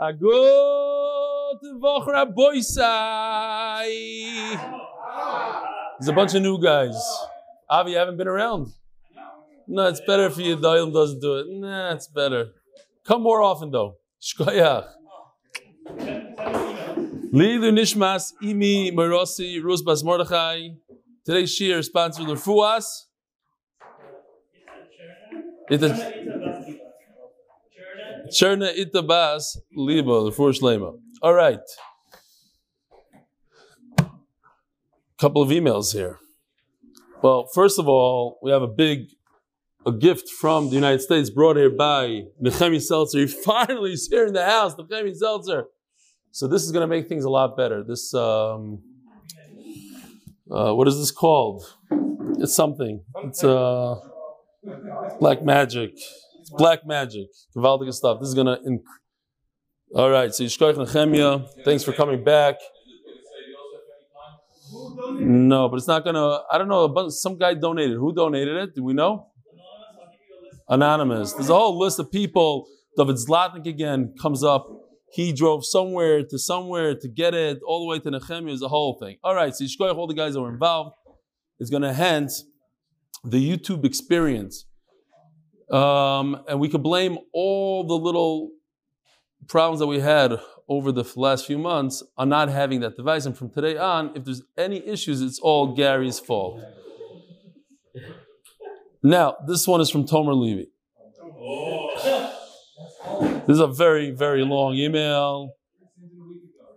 A good Vochra Boisai. There's a bunch of new guys. Avi, you haven't been around? No, it's better if your Dail doesn't do it. Nah, it's better. Come more often though. Shkoyach. Lilu Nishmas Imi Marosi Rus Bas Mordechai. Today's shir is sponsored by Fuas. Cherna Itabas Liba, the first Lema. All right. Couple of emails here. Well, first of all, we have a big a gift from the United States brought here by Nechemi Seltzer. He finally is here in the house, Nechemi Seltzer. So this is going to make things a lot better. This, um, uh, what is this called? It's something. It's uh, black magic. It's black magic. Gewaltige stuff. This is going to. Inc- All right. So Yishkoich Nechemia, thanks for coming back. No, but it's not going to. I don't know. But some guy donated. Who donated it? Do we know? Anonymous. There's a whole list of people. David Zlatnik again comes up. He drove somewhere to somewhere to get it, all the way to Nehemiah. Is the whole thing. All right, so Yishkoyach, all the guys that were involved, is going to hand the YouTube experience. Um, and we could blame all the little problems that we had over the last few months on not having that device. And from today on, if there's any issues, it's all Gary's fault. Now, this one is from Tomer Levy. This is a very, very long email.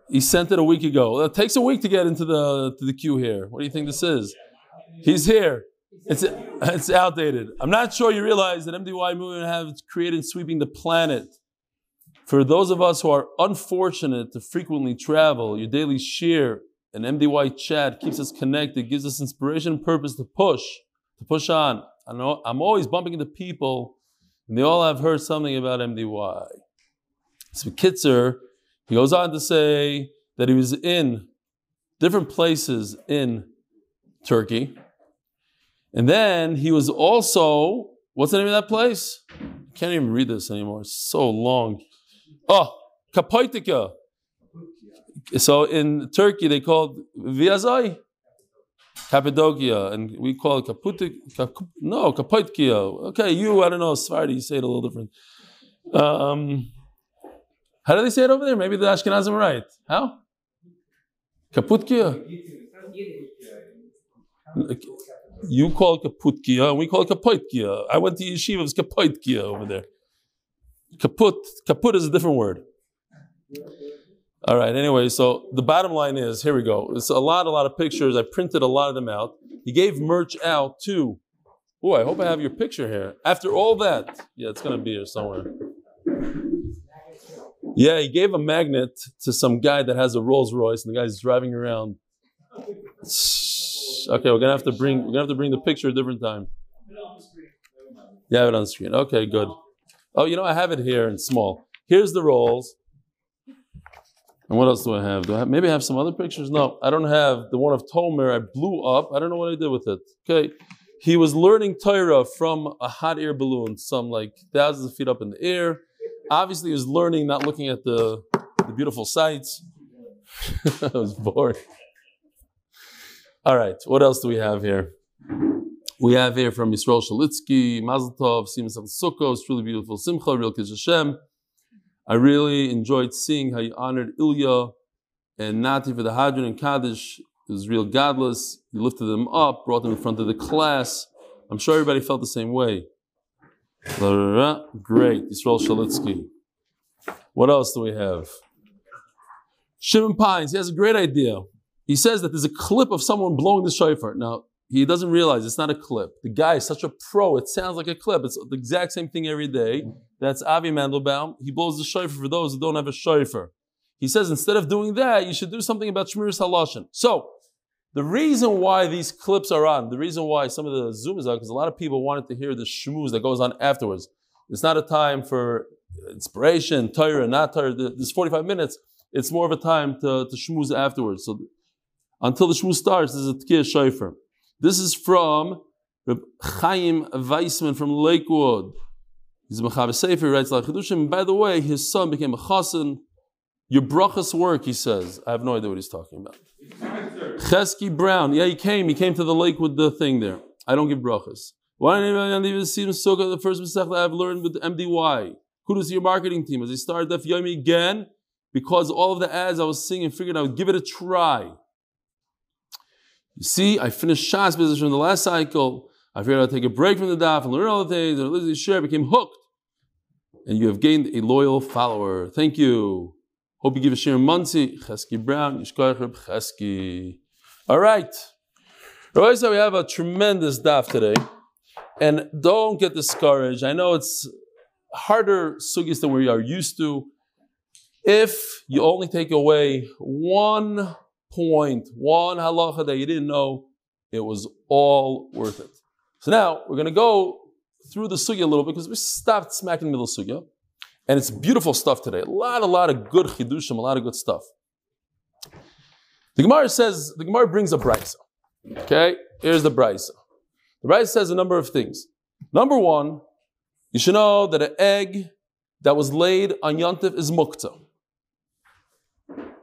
He sent it a week ago. It takes a week to get into the to the queue here. What do you think this is? He's here. It's it's outdated. I'm not sure you realize that MDY movement have created sweeping the planet. For those of us who are unfortunate to frequently travel, your daily share and MDY chat keeps us connected, gives us inspiration and purpose to push, to push on. I know I'm always bumping into people, and they all have heard something about MDY. So Kitzer, he goes on to say that he was in different places in Turkey. And then he was also, what's the name of that place? I can't even read this anymore. It's so long. Oh, Kapoitika. So in Turkey, they called Viazai. Cappadocia, and we call it Kaputik. Kap, no, Kapoitkia. Okay, you, I don't know, Svardi, you say it a little different. Um, how do they say it over there? Maybe the Ashkenazim are right. How? Kaputkia? You call it Kaputkia, and we call it Kapoitkia. I went to yeshiva, it's Kapoitkia over there. Kaput, kaput is a different word. All right, anyway, so the bottom line is here we go. It's a lot, a lot of pictures. I printed a lot of them out. He gave merch out too. Oh, I hope I have your picture here. After all that, yeah, it's going to be here somewhere. Yeah, he gave a magnet to some guy that has a Rolls Royce, and the guy's driving around. Okay, we're gonna have to bring we're gonna have to bring the picture a different time. I have it on the screen. Okay, good. Oh, you know, I have it here in small. Here's the rolls. And what else do I have? Do I have, maybe I have some other pictures? No, I don't have the one of Tomer. I blew up. I don't know what I did with it. Okay. He was learning Torah from a hot air balloon, some like thousands of feet up in the air. Obviously, he was learning, not looking at the, the beautiful sights. I was bored. All right, what else do we have here? We have here from Yisrael Shalitsky, Mazel Tov, Simas Sukkos, it's really beautiful Simcha, real Kiz Hashem. I really enjoyed seeing how you honored Ilya and Nati for the Hadron and Kaddish. It was real godless. You lifted them up, brought them in front of the class. I'm sure everybody felt the same way. Great, Yisrael Shalitsky. What else do we have? Shimon Pines, he has a great idea. He says that there's a clip of someone blowing the shofar. Now, he doesn't realize it's not a clip. The guy is such a pro, it sounds like a clip. It's the exact same thing every day. That's Avi Mandelbaum. He blows the shofar for those who don't have a shofar. He says instead of doing that, you should do something about Shmiras Halashon. So, the reason why these clips are on, the reason why some of the Zoom is on, because a lot of people wanted to hear the shmooze that goes on afterwards. It's not a time for inspiration, Torah, not Torah. This 45 minutes, it's more of a time to, to shmooze afterwards. So, until the shmooze starts, this is a tkir shofar. This is from Reb Chaim Weissman from Lakewood. He's a Mechaber Sefer, writes like Chedushim. By the way, his son became a chassan. Your brachas work, he says. I have no idea what he's talking about. Chesky Brown. Yeah, he came. He came to the lake with the thing there. I don't give brachas. Why didn't anybody see Sukkah, the first Masech that I've learned with MDY? Kudos to your marketing team. As I started Daf Yomi again, because all of the ads I was seeing and figured I would give it a try. You see, I finished Shas business from the last cycle. I figured I'd take a break from the daf and learn all the things, and Lizzie share became hooked. And you have gained a loyal follower. Thank you. Hope you give a share Muncie, Chesky Brown, Yishkoich Chesky. All right. Right, so we have a tremendous daf today. And don't get discouraged. I know it's harder sugis than we are used to. If you only take away one point, one halacha that you didn't know, it was all worth it. So now we're going to go through the sugya a little bit because we stopped smacking the middle sugya. And it's beautiful stuff today. A lot, a lot of good chidushim, a lot of good stuff. The Gemara says, the Gemara brings a brisa. Okay, here's the brisa. The brisa says a number of things. Number one, you should know that an egg that was laid on Yontif is mukta.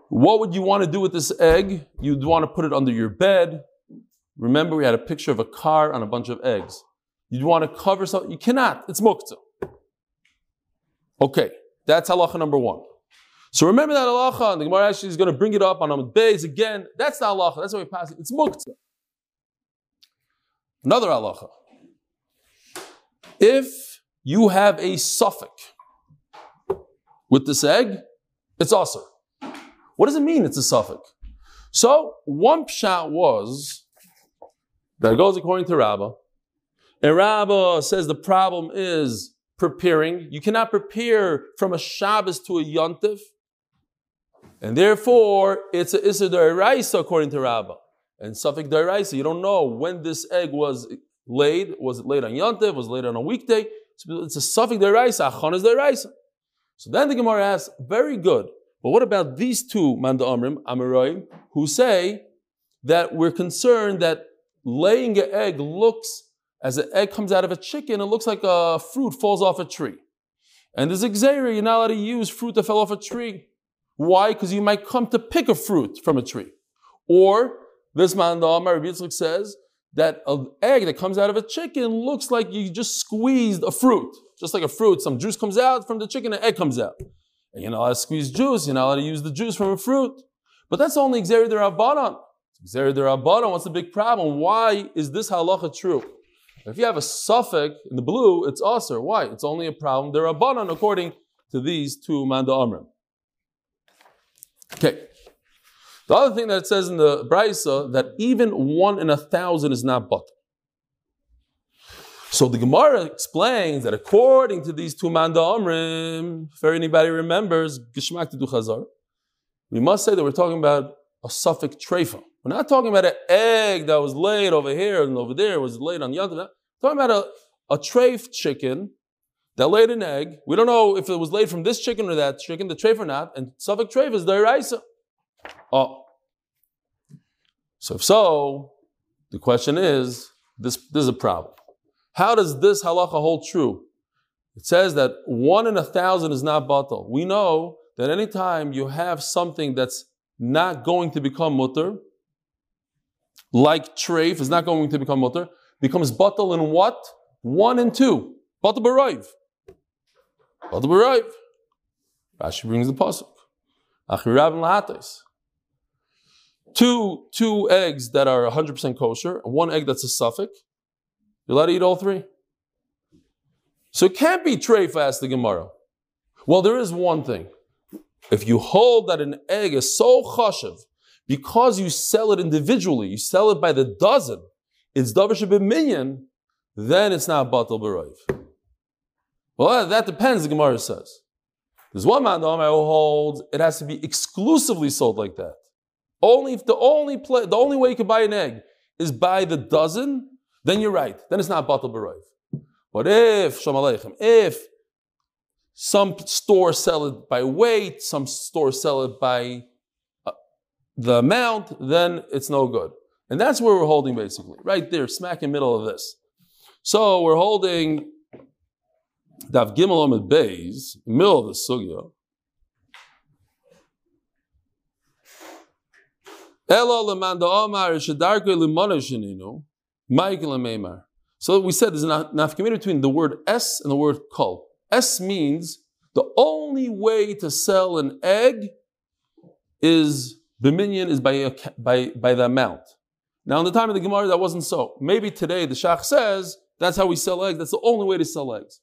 What would you want to do with this egg? You'd want to put it under your bed. Remember, we had a picture of a car on a bunch of eggs. You'd want to cover something. You cannot. It's mukta. Okay, that's halacha number one. So remember that halacha, and the Gemara actually is going to bring it up on Amud Beis again. That's the halacha. That's why we pass it. It's mukta. Another halacha. If you have a suffix with this egg, it's also. What does it mean it's a suffix? So one pshat was that goes according to Rabbah. And Rabbah says the problem is preparing. You cannot prepare from a Shabbos to a Yontif. And therefore, it's a Issa according to Rabbah. And Suffolk Raisa, you don't know when this egg was laid. Was it laid on Yontif? Was it laid on a weekday? It's a Suffolk Raisa, Achon is Raisa. So then the Gemara asks, very good. But what about these two Manda Amrim, Amiroim, who say that we're concerned that laying an egg looks, as an egg comes out of a chicken, it looks like a fruit falls off a tree. And there's Xavier, you're not allowed to use fruit that fell off a tree. Why? Because you might come to pick a fruit from a tree. Or this Manda Amar Yitzchak says that an egg that comes out of a chicken looks like you just squeezed a fruit. Just like a fruit, some juice comes out from the chicken, an egg comes out. Not allowed to squeeze juice, you're not allowed to use the juice from a fruit. But that's only Xeri Rabbanon. Xeri Rabbanon, what's the big problem? Why is this halacha true? If you have a suffix in the blue, it's aser. Why? It's only a problem. They're Rabbanon according to these two Manda Amrim. Okay. The other thing that it says in the Brisa that even one in a thousand is not but. So the Gemara explains that according to these two Manda if anybody remembers, Gishmak to we must say that we're talking about a suffix treifa. We're not talking about an egg that was laid over here and over there, was laid on the other. We're talking about a, a treif chicken that laid an egg. We don't know if it was laid from this chicken or that chicken, the treif or not, and suffix treif is the Iraisa. Oh. So if so, the question is, this, this is a problem. How does this halacha hold true? It says that one in a thousand is not batal. We know that anytime you have something that's not going to become mutter, like treif is not going to become mutter, becomes batal in what? One and two. Batal b'raiv. Batal b'raiv. Rashi brings the pasuk. Achirav and lahates. Two, two eggs that are 100% kosher, one egg that's a suffix, you're allowed to eat all three? So it can't be treif, asked the Gemara. Well, there is one thing. If you hold that an egg is so chashav, because you sell it individually, you sell it by the dozen, it's davar minyan, then it's not batal b'roiv. Well, that depends, the Gemara says. There's one man who holds it has to be exclusively sold like that. Only if the only play, the only way you can buy an egg is by the dozen, then you're right. Then it's not batal b'roiv. But if, Shalom if some stores sell it by weight, some stores sell it by uh, the amount, then it's no good. And that's where we're holding basically, right there, smack in the middle of this. So we're holding Dav Gimel Amid Beis, middle of the Sugya. Elo lemanda omar Michael Meimar. So we said there's an nafkamina between the word s and the word kol. S means the only way to sell an egg is minion is by, a, by, by the amount. Now, in the time of the Gemara, that wasn't so. Maybe today the Shach says that's how we sell eggs. That's the only way to sell eggs.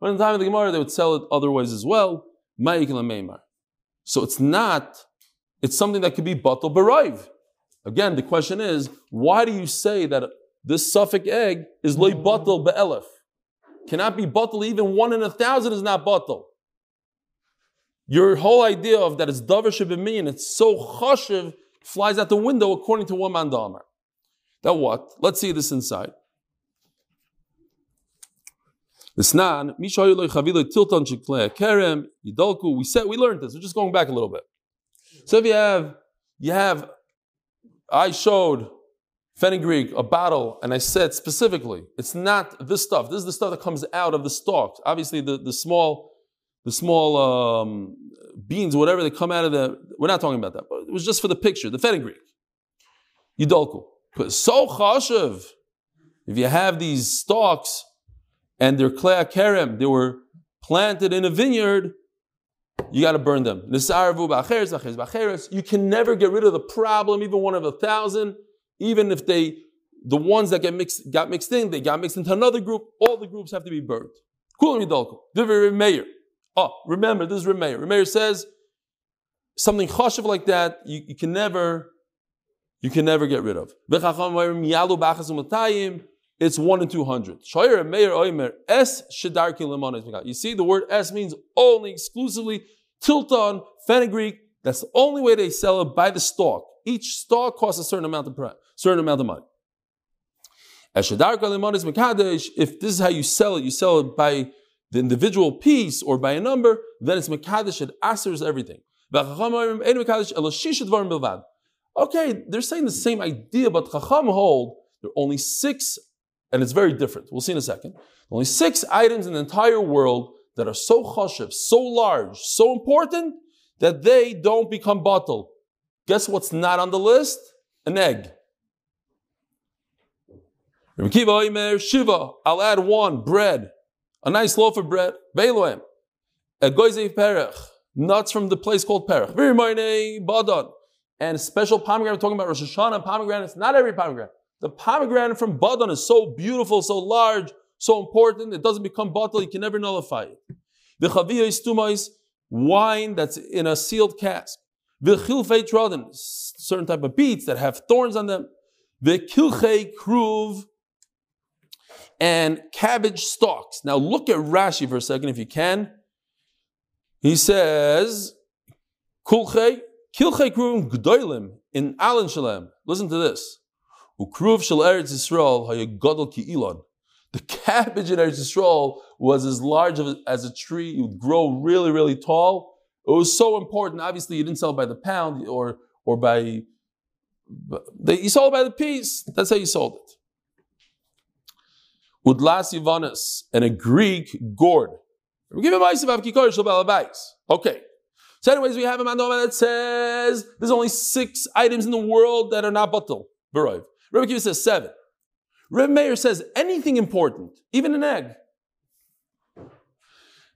But in the time of the Gemara, they would sell it other ways as well. So it's not, it's something that could be batal barayv. Again, the question is, why do you say that this suffix egg is loy batal be'elef? Cannot be batal, even one in a thousand is not batal. Your whole idea of that it's shebiminion, it's so chashiv, flies out the window according to one man damar. That what? Let's see this inside. Snan, tilton kerem, yidolku. We said we learned this. We're just going back a little bit. So if you have, you have, I showed fenugreek, a bottle, and I said specifically, it's not this stuff. This is the stuff that comes out of the stalk. Obviously, the, the small, the small um, beans, whatever they come out of the. We're not talking about that, but it was just for the picture. The fenugreek, yidolku. So chashiv, if you have these stalks and they're klei kerem, they were planted in a vineyard, you got to burn them. You can never get rid of the problem, even one of a thousand, even if they, the ones that get mixed, got mixed in, they got mixed into another group, all the groups have to be burned. Oh, remember, this is Remeir. Remeir says something chashiv like that, you, you can never you can never get rid of. It's one in two hundred. You see, the word S means only exclusively tilton, fenugreek. That's the only way they sell it by the stalk. Each stalk costs a certain amount of certain amount of money. If this is how you sell it, you sell it by the individual piece or by a number, then it's mekadesh. It answers everything. Okay, they're saying the same idea, but Chacham hold there are only six, and it's very different. We'll see in a second. Only six items in the entire world that are so chashiv, so large, so important that they don't become bottle. Guess what's not on the list? An egg. Shiva, I'll add one, bread. A nice loaf of bread. Beiloem. A goizev perech. Nuts from the place called Perech. Badon and special pomegranate. We're talking about Rosh Hashanah pomegranates. Not every pomegranate. The pomegranate from Badon is so beautiful, so large, so important. It doesn't become bottle. You can never nullify it. The chaviyah is wine that's in a sealed cask. The chilfei trodden, certain type of beets that have thorns on them. The kilchei kruv and cabbage stalks. Now look at Rashi for a second, if you can. He says, kulchei Kilchei Kruvim Gdoilim in Alan Shalem. Listen to this. Ukruv Shal Eretz Yisrael Hayagodol Ki Elon. The cabbage in Eretz Yisrael was as large as a tree. It would grow really, really tall. It was so important. Obviously, you didn't sell it by the pound or or by. You sold it by the piece. That's how you sold it. Udlas Ivanis and a Greek gourd. We Give him Okay. So, anyways, we have a mandoma that says there's only six items in the world that are not batal. Baroiv. Rabbi Kiva says seven. Reb Meir says anything important, even an egg.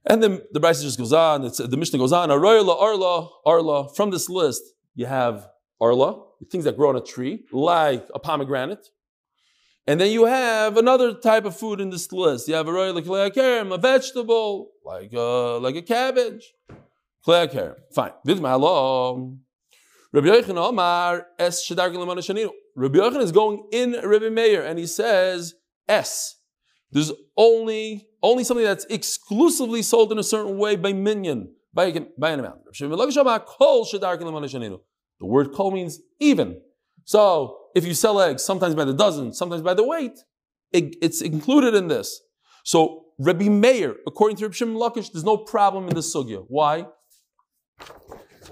And then the Bryce just goes on, the Mishnah goes on, Arla, Arla, Arla. From this list, you have Arla, things that grow on a tree, like a pomegranate. And then you have another type of food in this list. You have a royal a vegetable, like a, like a cabbage. Fine. Fine. my law. Rabbi Yochanan Omar es shadar. Rabbi Yochanan is going in Rabbi Meir and he says S. There's only only something that's exclusively sold in a certain way by minion, by, by an amount. The word kol means even. So if you sell eggs, sometimes by the dozen, sometimes by the weight, it, it's included in this. So Rabbi Meir, according to Rabbi Shimon Lakish, there's no problem in this sugya. Why?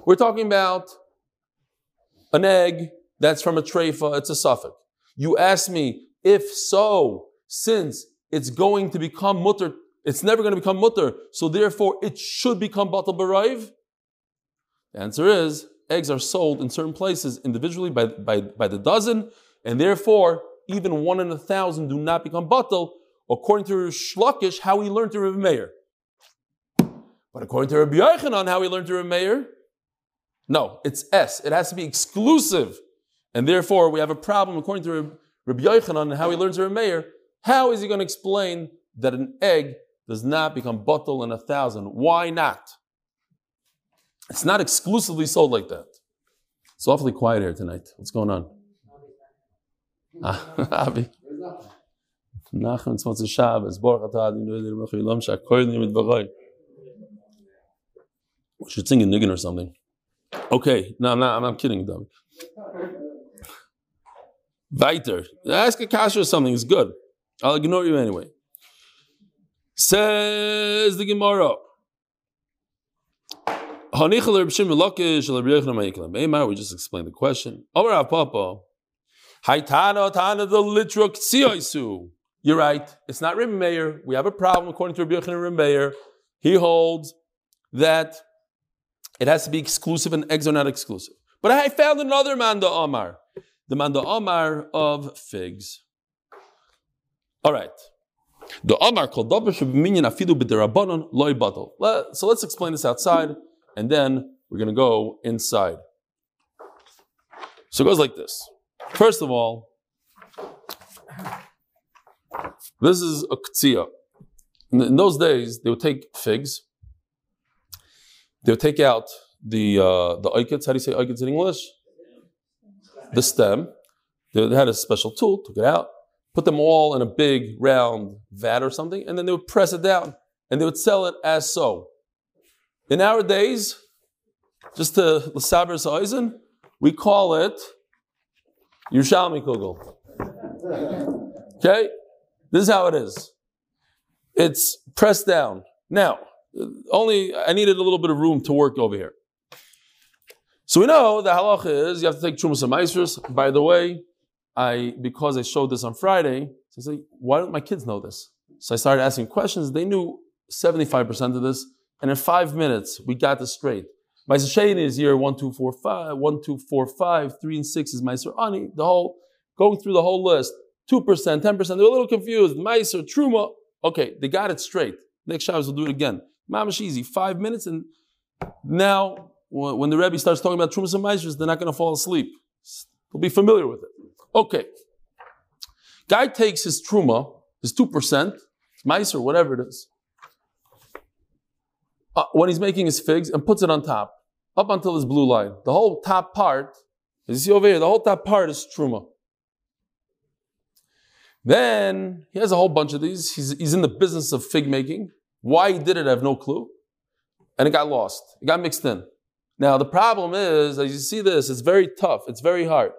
We're talking about an egg that's from a treifa, it's a suffix. You ask me, if so, since it's going to become mutter, it's never going to become mutter, so therefore it should become batal barayv? The answer is eggs are sold in certain places individually by, by, by the dozen, and therefore even one in a thousand do not become batal, according to Shlakish, how he learned to Rabbi Meir. But according to Rabbi Yochanan, how he learned to Rabbi Meir, no, it's S. It has to be exclusive. And therefore, we have a problem according to Rabbi Yochanan and how he learns Rabbi Meir. How is he going to explain that an egg does not become batal in a thousand? Why not? It's not exclusively sold like that. It's awfully quiet here tonight. What's going on? Ah, Avi. Nachman, it's Shabbos. Baruch atah. We should sing a niggin or something. Okay, no, I'm not, I'm not kidding, David. Weiter. Ask a kasha or something, it's good. I'll ignore you anyway. Says the Gemara. We just explained the question. You're right. It's not Rebbe Meir. We have a problem according to Rabbi Yochanan Meir. He holds that it has to be exclusive and are not exclusive. But I found another Manda Omar. The Manda Omar of figs. All right. The Omar called Afidu loy. So let's explain this outside, and then we're going to go inside. So it goes like this. First of all, this is a ktsiya. In those days, they would take figs, they would take out the uh, the oikets. How do you say oikets in English? The stem. They had a special tool, took it out, put them all in a big round vat or something, and then they would press it down and they would sell it as so. In our days, just to L'saber Eisen, we call it Yerushalmi Kugel. Okay? This is how it is. It's pressed down. Now, only I needed a little bit of room to work over here. So we know the halacha is you have to take trumas and maestros. By the way, I because I showed this on Friday, so I say, why don't my kids know this? So I started asking questions. They knew 75% of this, and in five minutes we got this straight. Meiser Sheni is here one two four five, one two four five, three and six is Meiser Ani. The whole going through the whole list, two percent, ten percent. They're a little confused. Meiser Truma. Okay, they got it straight. Next Shabbos we'll do it again. Mamash easy, five minutes, and now when the Rebbe starts talking about Trumas and Meisers, they're not going to fall asleep. They'll be familiar with it. Okay. Guy takes his Truma, his 2%, Meiser, whatever it is, uh, when he's making his figs and puts it on top up until this blue line. The whole top part, as you see over here, the whole top part is truma. Then he has a whole bunch of these. He's, he's in the business of fig making. Why he did it, I have no clue. And it got lost. It got mixed in. Now the problem is, as you see this, it's very tough. It's very hard.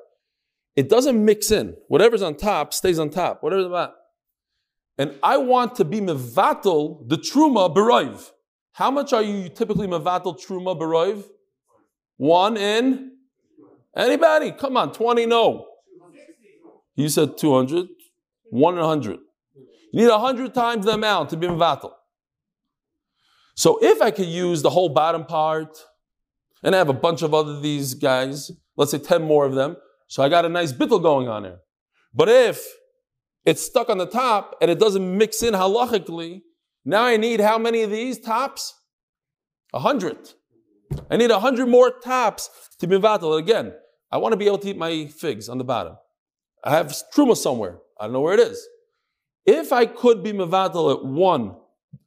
It doesn't mix in. Whatever's on top stays on top. Whatever's about. And I want to be mevatel the truma beroiv. How much are you typically mevatel truma beroiv? One in? Anybody? Come on, 20, no. You said 200. One in 100. You need 100 times the amount to be Mvatal. So if I could use the whole bottom part, and I have a bunch of other these guys, let's say 10 more of them, so I got a nice bittel going on there. But if it's stuck on the top and it doesn't mix in halachically, now I need how many of these tops? A hundred. I need a hundred more tops to be vatal. Again, I want to be able to eat my figs on the bottom. I have truma somewhere. I don't know where it is. If I could be mevatel at one,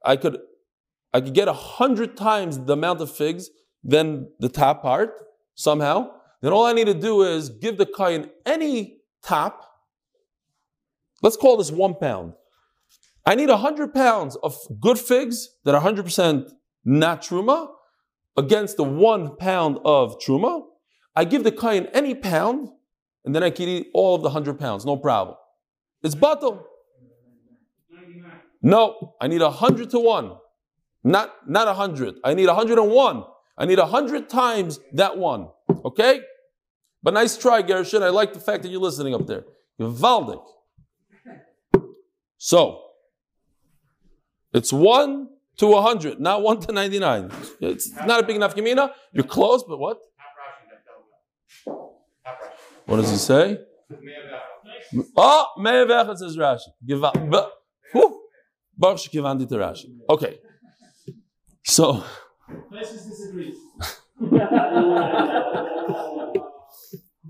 I could, I could get a hundred times the amount of figs than the top part somehow. Then all I need to do is give the kain any top. Let's call this one pound. I need a hundred pounds of good figs that are 100% not truma against the one pound of truma, I give the kain any pound, and then I can eat all of the hundred pounds, no problem. It's batal. No, I need a hundred to one. Not not a hundred. I need a hundred and one. I need a hundred times that one. Okay? But nice try, Gershon. I like the fact that you're listening up there. Valdik. So, it's one to 100, not 1 to 99. It's not a big enough gemina. You're close, but what? What does he say? Ah, oh, Me'evechad says Rashi. Give up. Baruch Shekivandi to Rashi. Okay. So. Places disagree. Did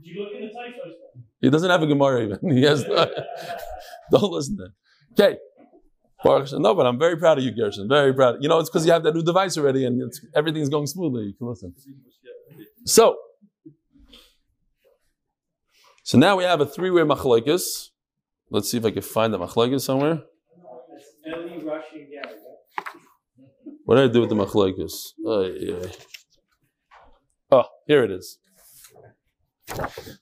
you look in the typos? He doesn't have a Gemara even. He has don't listen to him. Okay. No, but I'm very proud of you, Gershon. Very proud. You know, it's because you have that new device already and everything's going smoothly. You can listen. So, so now we have a three-way machlekes. Let's see if I can find the machlekes somewhere. What did I do with the machlekes? Yeah. oh, here it is.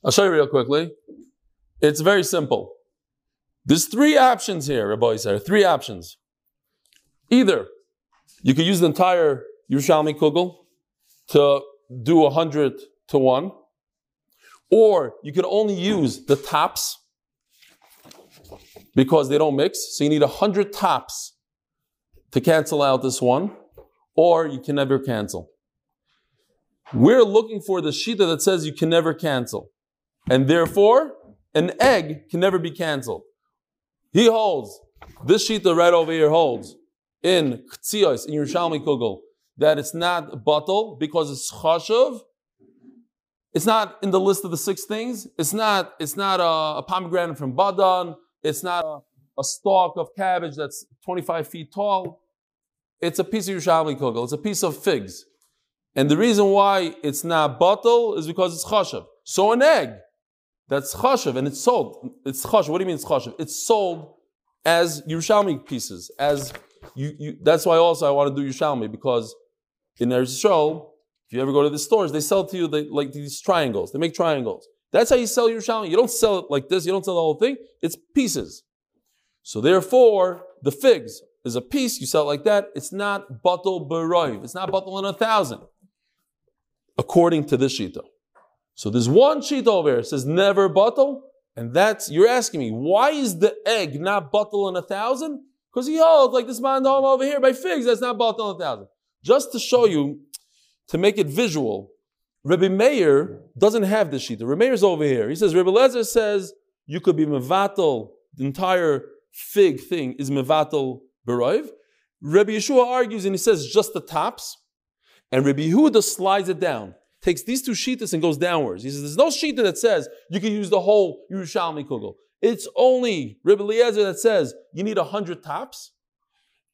I'll show you real quickly. It's very simple. There's three options here, Rabbi said. Three options. Either you could use the entire Yerushalmi Kugel to do a hundred to one, or you could only use the tops because they don't mix. So you need a hundred tops to cancel out this one, or you can never cancel. We're looking for the shita that says you can never cancel. And therefore, an egg can never be canceled. He holds, this shita right over here holds in Ktzios, in Yerushalmi Kugel, that it's not bottle because it's chashav. It's not in the list of the six things. It's not, it's not a, a pomegranate from Badan. It's not a, a, stalk of cabbage that's 25 feet tall. It's a piece of Yerushalmi Kugel. It's a piece of figs. And the reason why it's not bottle is because it's chashav. So an egg that's chashav and it's sold. It's chashav. What do you mean it's chashav? It's sold as Yerushalmi pieces. As you, you, that's why also I want to do Yerushalmi because in Eretz Yisrael, if you ever go to the stores, they sell to you they, like these triangles. They make triangles. That's how you sell Yerushalmi. You don't sell it like this. You don't sell the whole thing. It's pieces. So therefore, the figs is a piece. You sell it like that. It's not bottle beroiv. It's not bottle in a thousand according to this shita. So there's one sheet over here, says never bottle, and that's, you're asking me, why is the egg not bottle in a thousand? Because he holds like this man home over here by figs, that's not bottle in a thousand. Just to show you, to make it visual, Rabbi Meir doesn't have this shita. Rabbi Meir's over here. He says, Rabbi Lezer says you could be mevatel, the entire fig thing is mevatel beroiv. Rabbi Yeshua argues and he says just the tops. And Rabbi Yehuda slides it down, takes these two sheetas and goes downwards. He says, there's no sheeta that says you can use the whole Yerushalmi kugel. It's only Rabbi Eliezer that says you need hundred tops.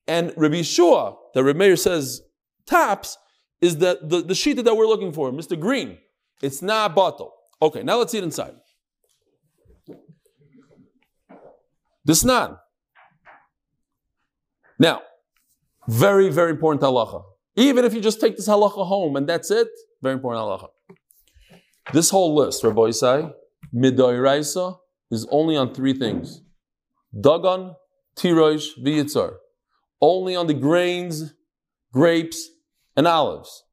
And Rabbi Yeshua, that Rabbi Meir says tops, is the, the, the that we're looking for, Mr. Green. It's not a bottle. Okay, now let's see it inside. This not. Now, very, very important halacha. Even if you just take this halacha home and that's it, very important halacha. This whole list, Rabbi Isai, midoiraisa, is only on three things. Dagon, tirosh, Vyitzar. Only on the grains, grapes, and olives.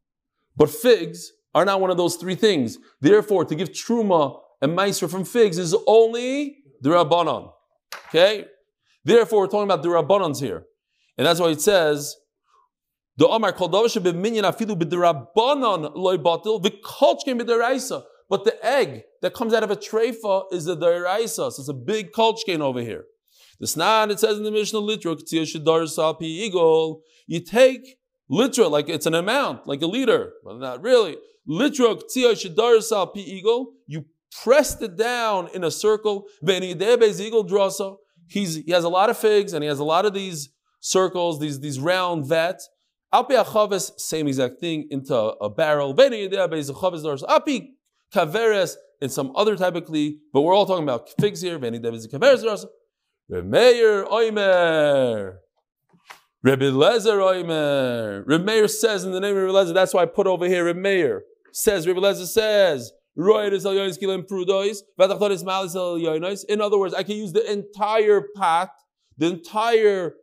But figs are not one of those three things. Therefore, to give truma and meiser from figs is only the rabbanon. Okay? Therefore, we're talking about the rabbanons here. And that's why it says, the Omar called minyan afilu b'derabanan loy batil v'kolchkin b'deraisa. But the egg that comes out of a treifa is a deraisa. So it's a big kolchkin over here. The snan it says in the Mishnah eagle. You take litra like it's an amount, like a liter, but not really. Eagle. You pressed it down in a circle. He's he has a lot of figs and he has a lot of these circles, these these round vats. Alpi achaves, same exact thing, into a barrel. Api kaveres, in some other type of kli, but we're all talking about figs here. Veni devis kaveres Remeir oimer. Rebbe Lezer oimer. Remeir says in the name of Rebbe Lezer, that's why I put over here Remeir. Says, Rebbe Lezer says, in other words, I can use the entire pot, the entire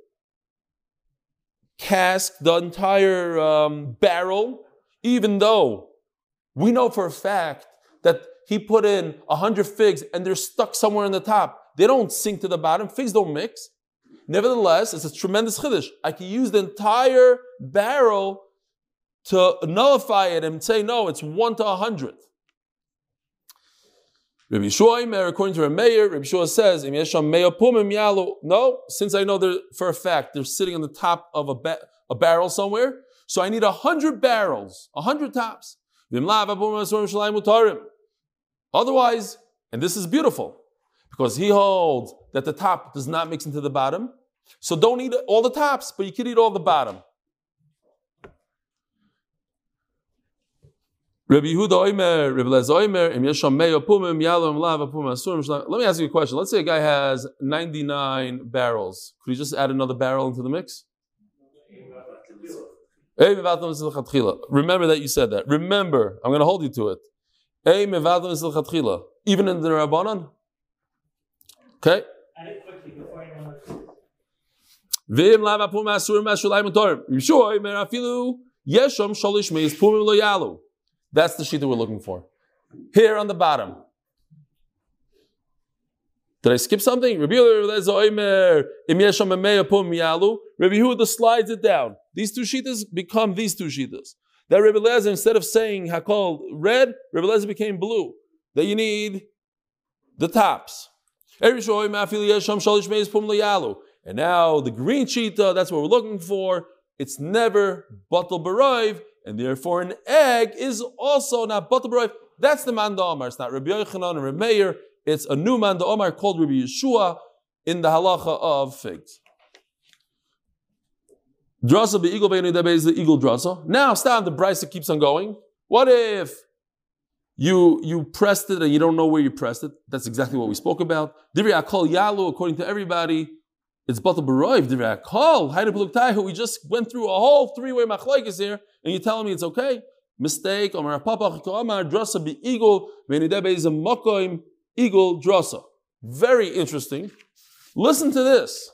cask, the entire um, barrel, even though we know for a fact that he put in a hundred figs and they're stuck somewhere in the top. They don't sink to the bottom. Figs don't mix. Nevertheless, it's a tremendous chiddush. I can use the entire barrel to nullify it and say, no, it's one to a hundred. Rabbi Omer, according to Rameir, Rabbi Yeshua says. No, since I know for a fact they're sitting on the top of a, ba- a barrel somewhere, so I need a hundred barrels, a hundred tops. Otherwise, and this is beautiful, because he holds that the top does not mix into the bottom. So don't eat all the tops, but you can eat all the bottom. Rabbi Yehuda Oimer, Rabbi Lez Oimer, Im Yesham Meyo Pumim, Yalom Lav Apum Asurim Let me ask you a question. Let's say a guy has 99 barrels. Could he just add another barrel into the mix? Remember that you said that. Remember, I'm going to hold you to it. Even in the Rabbanan? Okay? Vim lav apum asurim mashulayim torim. Yeshua yesham shalish meis pumim lo yalu. That's the sheet that we're looking for. Here on the bottom. Did I skip something? Rabbi Yehuda slides it down. These two sheetas become these two sheetas. That Rabbi Lezer, instead of saying Hakol red, Rabbi Lezer became blue. That you need the tops. And now the green sheeta, uh, that's what we're looking for. It's never batal barayv, and therefore an egg is also not batal barayv. That's the man Omar. It's not Rabbi Yochanan or Rabbi Meir. It's a new man Omar called Rabbi Yeshua in the halacha of figs. Drasa be eagle is the eagle drasa. Now stop. The brisa keeps on going. What if you you pressed it and you don't know where you pressed it? That's exactly what we spoke about. Divri akol yalu. According to everybody, it's batal baroiv. Divri akol hayde peluk We just went through a whole three way machlokes here, and you're telling me it's okay? Mistake. Omar papa Omar drasa be eagle is a eagle drasa. Very interesting. Listen to this.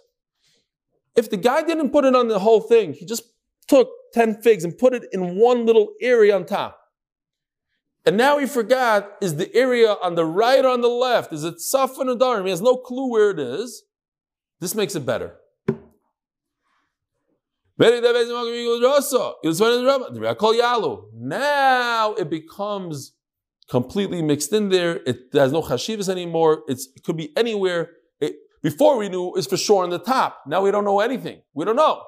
If the guy didn't put it on the whole thing, he just took 10 figs and put it in one little area on top. And now he forgot, is the area on the right or on the left? Is it Safan or? He has no clue where it is. This makes it better. Now it becomes completely mixed in there. It has no chashivas anymore. It's, it could be anywhere. It, before we knew it's for sure on the top. Now we don't know anything. We don't know.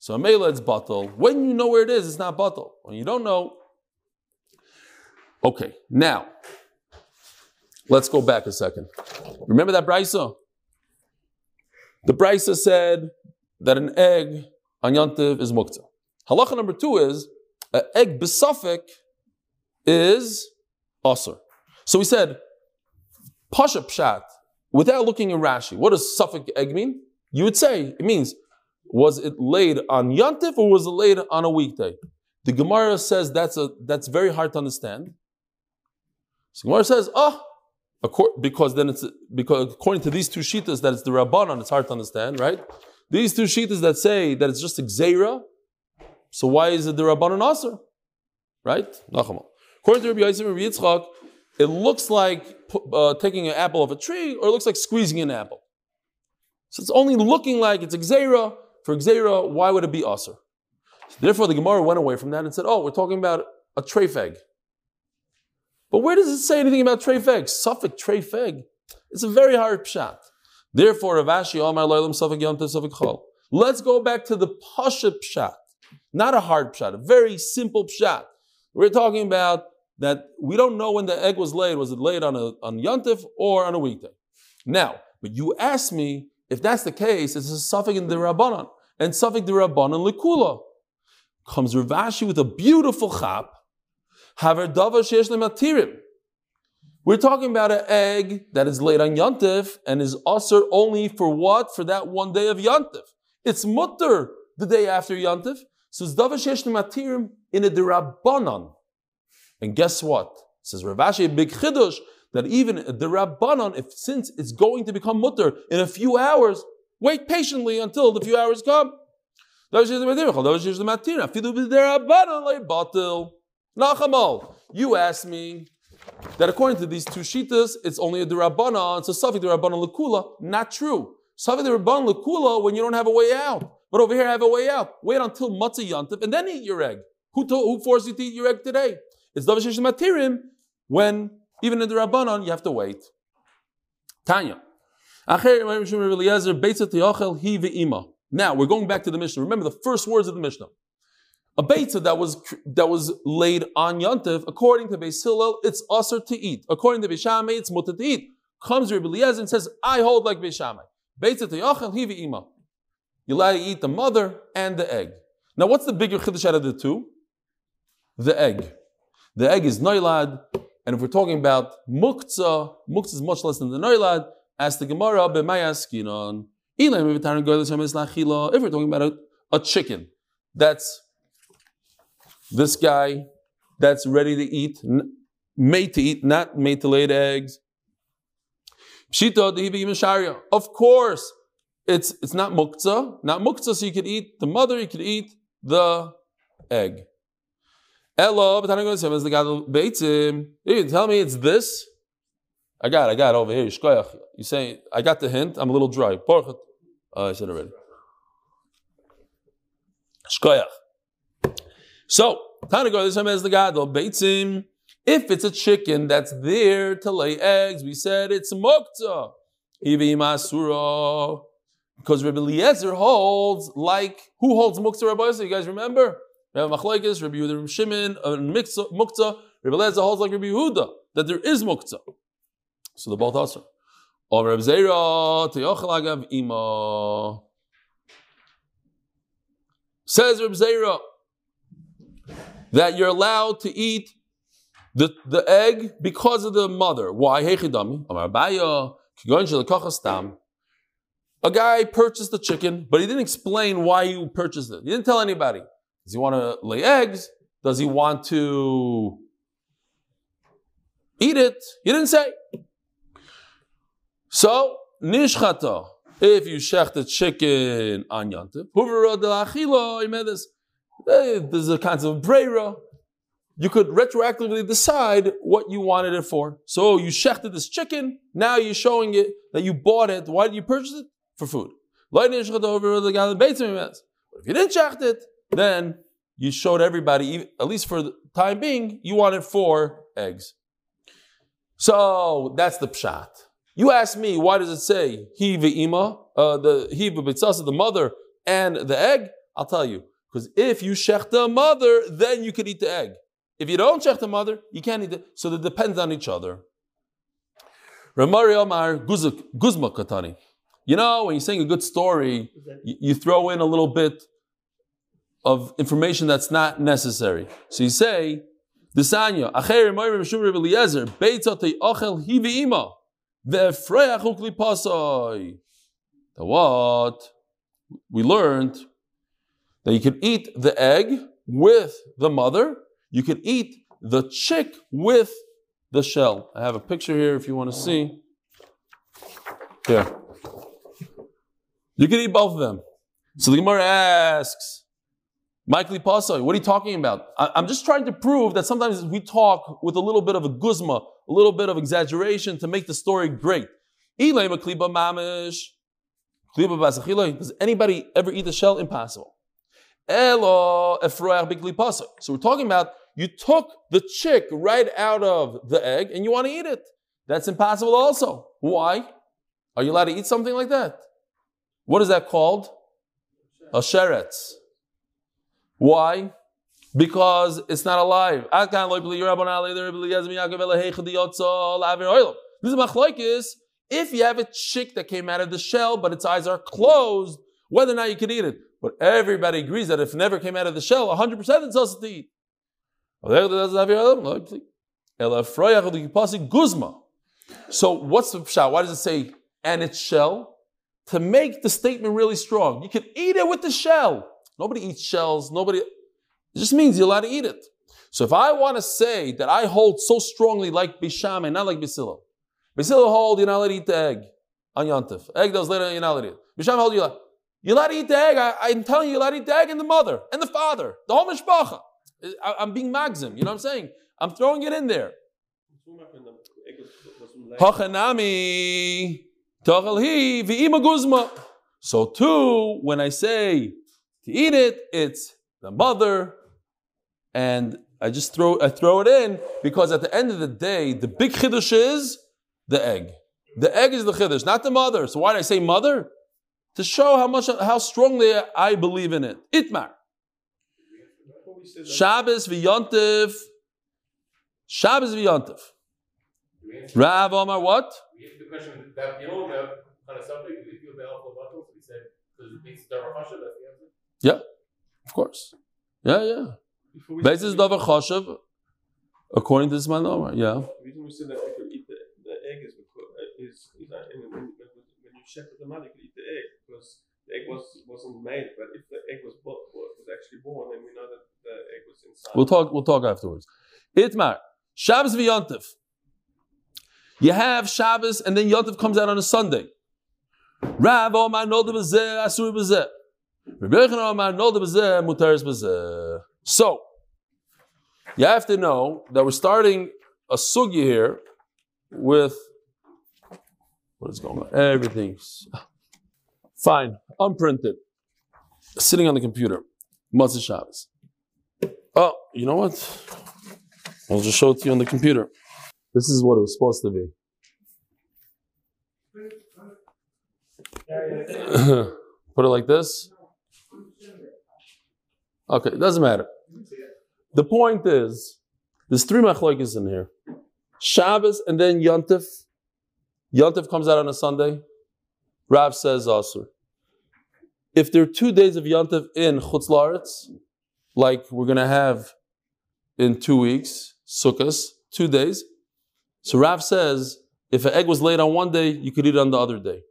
So a mela it's batal. When you know where it is, it's not batal. When you don't know. Okay, now let's go back a second. Remember that brisa? The brisa said that an egg on Yantiv is muktzah. Halacha number two is an egg besafik is asr. So we said pasha pshat without looking at Rashi. What does suffix egg mean? You would say it means was it laid on Yantif or was it laid on a weekday? The Gemara says that's a that's very hard to understand. So Gemara says, oh, because then it's because according to these two shitas that it's the Rabbanon, it's hard to understand, right? These two shitas that say that it's just a gzeira, so why is it the Rabbanon Aser? Right? Nachama. According to Rabbi Yosef and Rabbi Yitzchak, it looks like uh, taking an apple off a tree, or it looks like squeezing an apple. So it's only looking like it's Xera. For Xera, why would it be Aser? So therefore, the Gemara went away from that and said, oh, we're talking about a treifeg. But where does it say anything about treifeg? Suffolk treifeg. It's a very hard pshat. Therefore, Rav Ashi, Omar Leilam Suffolk Yom Suffolk Chol. Let's go back to the Pasha pshat. Not a hard pshat, a very simple pshat. We're talking about that we don't know when the egg was laid. Was it laid on a on Yontif or on a weekday? Now, but you ask me if that's the case, it's a suffix in the Rabbanon and suffix the Rabbanon likula. Comes Rav Ashi with a beautiful chap. Haver dava shesh matirim. We're talking about an egg that is laid on Yontif and is usher only for what? For that one day of Yontif. It's mutter the day after Yontif. So it's dava shesh in a derabanan. And guess what? Says Rav Ashi, big chidush, that even the Rabbanon, if since it's going to become mutter in a few hours, wait patiently until the few hours come. You ask me that according to these two shitas, it's only a derabbanon, so safi derabbanon lekula. Not true. Safi derabbanon lekula when you don't have a way out. But over here, I have a way out. Wait until matzah yantiv and then eat your egg. Who, to, who forced you to eat your egg today? It's Davar Matirim when Even in the Rabbanon, you have to wait. Tanya. Now, we're going back to the Mishnah. Remember the first words of the Mishnah. A beitza that was that was laid on Yantiv, according to Beis Hillel, it's usher to eat. According to Beis it's mutter to eat. Comes Rabbi Eliezer and says, I hold like Beis Shammai. to te'ochel hivi ima. You to eat the mother and the egg. Now, what's the bigger chiddush out of the two? The egg. The egg is noilad, and if we're talking about muktzah, muktzah is much less than the noilad. As the Gemara b'mayaskinon. If we're talking about a, a chicken, that's this guy that's ready to eat, made to eat, not made to lay the eggs. Of course, it's it's not muktzah, not muktzah, so you could eat the mother, you could eat the egg. Elo, you tell me it's this. I got, I got over here. You say I got the hint. I'm a little dry. Oh, I said already. Shkoyach. So, Tanago, this time as the Gadol, Beitzim, if it's a chicken that's there to lay eggs, we said it's mukta. Ivi masura. Because Rabbi Eliezer holds like, who holds mukta Rabbi So you guys remember? Rabbi Machlaikis, Rabbi Yehuda, Shimon, uh, and mukta. Rabbi Eliezer holds like Rabbi Yehuda, that there is mukta. So they're both also. Or Rabbi Zera, teyochel agav ima. Says Rabbi Zera, that you're allowed to eat the, the egg because of the mother. Why? A guy purchased the chicken, but he didn't explain why he purchased it. He didn't tell anybody. Does he want to lay eggs? Does he want to eat it? He didn't say. So, nishchata, if you shech the chicken on yantiv, There's a concept of brera. You could retroactively decide what you wanted it for. So you shechted this chicken, now you're showing it that you bought it. Why did you purchase it? For food. But if you didn't shecht it, then you showed everybody, at least for the time being, you wanted four eggs. So that's the pshat. You ask me, why does it say he ve'ima, uh, the he the mother, and the egg? I'll tell you. Because if you shech the mother, then you could eat the egg. If you don't shech the mother, you can't eat it. So it depends on each other. Ramari Omar Guzma Katani. You know, when you're saying a good story, you, you throw in a little bit of information that's not necessary. So you say, Desanya, Acher Moirim Shum Eliezer, Beitzate Ochel Hivi Ima, Ve'efreach Ukli Pasoi. What? We learned that you could eat the egg with the mother, you could eat the chick with the shell. I have a picture here if you want to see. Here. You can eat both of them. So the Gemara asks, Michael Pasoi, what are you talking about? I, am just trying to prove that sometimes we talk with a little bit of a guzma, a little bit of exaggeration to make the story great. Does anybody ever eat the shell? Impossible. So we're talking about you took the chick right out of the egg and you want to eat it. That's impossible also. Why? Are you allowed to eat something like that? What is that called? A sheretz. Why? Because it's not alive. This is if you have a chick that came out of the shell, but its eyes are closed, whether or not you can eat it. But everybody agrees that if it never came out of the shell, 100% it's also to eat. So what's the pshat? Why does it say and its shell? To make the statement really strong. You can eat it with the shell. Nobody eats shells. Nobody. It just means you're allowed to eat it. So if I want to say that I hold so strongly like Bisham and not like Basilo, Basilo hold you're not allowed to eat the egg on Yontif. Egg that was later you're not allowed to eat. Bisham hold you allowed. Allowed to eat the egg. I, am telling you, allowed to eat the egg and the mother and the father, the whole mishpacha. I, am being magzim. You know what I'm saying? I'm throwing it in there. So too, when I say to eat it, it's the mother and I just throw I throw it in because at the end of the day, the big chiddush is the egg. The egg is the chiddush, not the mother. So why did I say mother? To show how much how strongly I believe in it. Itmar. Before we said that, Shabbos v'yontif. Shabbos v'yontif. Rav Omar what? we answered the question that, you know, that kind of subject, if feel the alpha bottle, we said, because it makes the Rasha, that's the answer. Yeah. Of course. Yeah, yeah. before we Basis said, davar choshev. According to this man Omar, yeah. the reason we said that you could eat the, the egg is because uh, is, is that when, when, when you shepherd the could eat the egg because the egg was wasn't made. But if the egg was bo- was actually born, then we know that the egg was inside. We'll talk. We'll talk afterwards. Itmar Shabbos v'yontif. You have Shabbos, and then Yontif comes out on a Sunday. Rav Omar nolde b'zeh asur b'zeh. Rabbi Yochanan Omar nolde b'zeh mutaris b'zeh. So you have to know that we're starting a sugi here with what is going on. Everything's fine, unprinted, sitting on the computer. Matzah Shabbos. Oh, you know what? I'll just show it to you on the computer. This is what it was supposed to be. Put it like this. Okay, it doesn't matter. The point is, there's three machlokes in here. Shabbos and then Yontif. Yontif comes out on a Sunday. Rav says Asur. If there are two days of Yontif in Chutz La'aretz, like we're going to have in two weeks, Sukkot, two days. So Rav says, if an egg was laid on one day, you could eat it on the other day.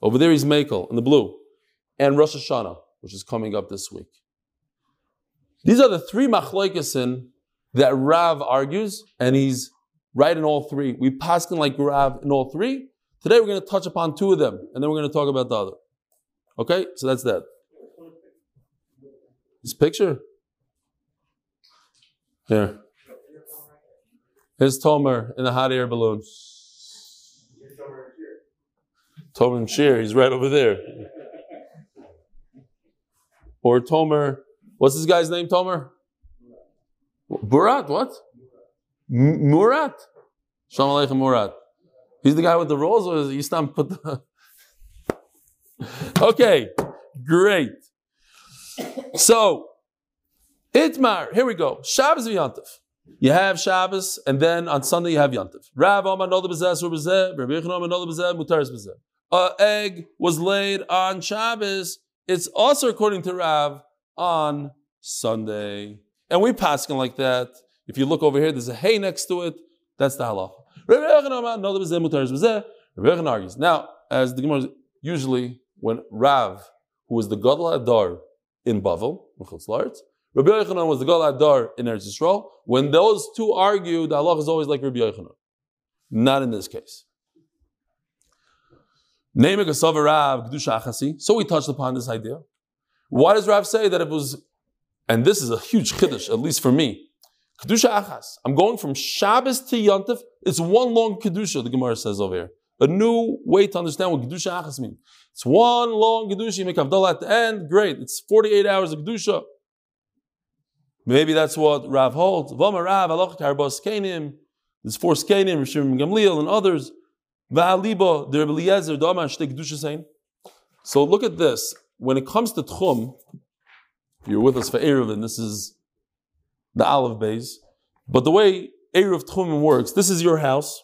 Over there he's Makel in the blue. And Rosh Hashanah, which is coming up this week. These are the three machlokesen that Rav argues, and he's right in all three. We paskin like Rav in all three. Today we're going to touch upon two of them, and then we're going to talk about the other. Okay, so that's that. This picture? Here. Here's Tomer in the hot air balloon. Tomer and Shear, he's right over there. Or Tomer, what's this guy's name, Tomer? Burat, what? M- Murat? Shalom Aleichem Murat. He's the guy with the rolls, or is put the. okay, great. So, Itmar, here we go. Shabbos v'yantif. You have Shabbos, and then on Sunday you have Yantif. Rav egg was laid on Shabbos. It's also according to Rav on Sunday. And we passing like that. If you look over here, there's a hay next to it. That's the halacha. Rabbi argues. Now, as the Gemara usually when Rav, who was the Gadol Adar in Bavel, Rabbi Yochanan was the Gadol Adar in Eretz Yisrael. When those two argue, the Allah is always like Rabbi Yochanan. Not in this case. Name Gasav Rav Kedusha Achasi. So we touched upon this idea. Why does Rav say that it was, and this is a huge chiddush, at least for me. Kedusha Achas. I'm going from Shabbos to Yontif. It's one long Kedusha, the Gemara says over here. A new way to understand what Kedusha Achas means. It's one long Kedusha, you make Havdalah at the end, great. It's 48 hours of Kedusha. Maybe that's what Rav holds. Vama Rav, Alach Karbas Kenim. There's four Skenim, Rishim Gamliel, and others. Va'aliba, the Rebbe Eliezer, Kedusha saying. So look at this. When it comes to Tchum, you're with us for Erev, and this is the olive bays. But the way Erev Tchum works, this is your house.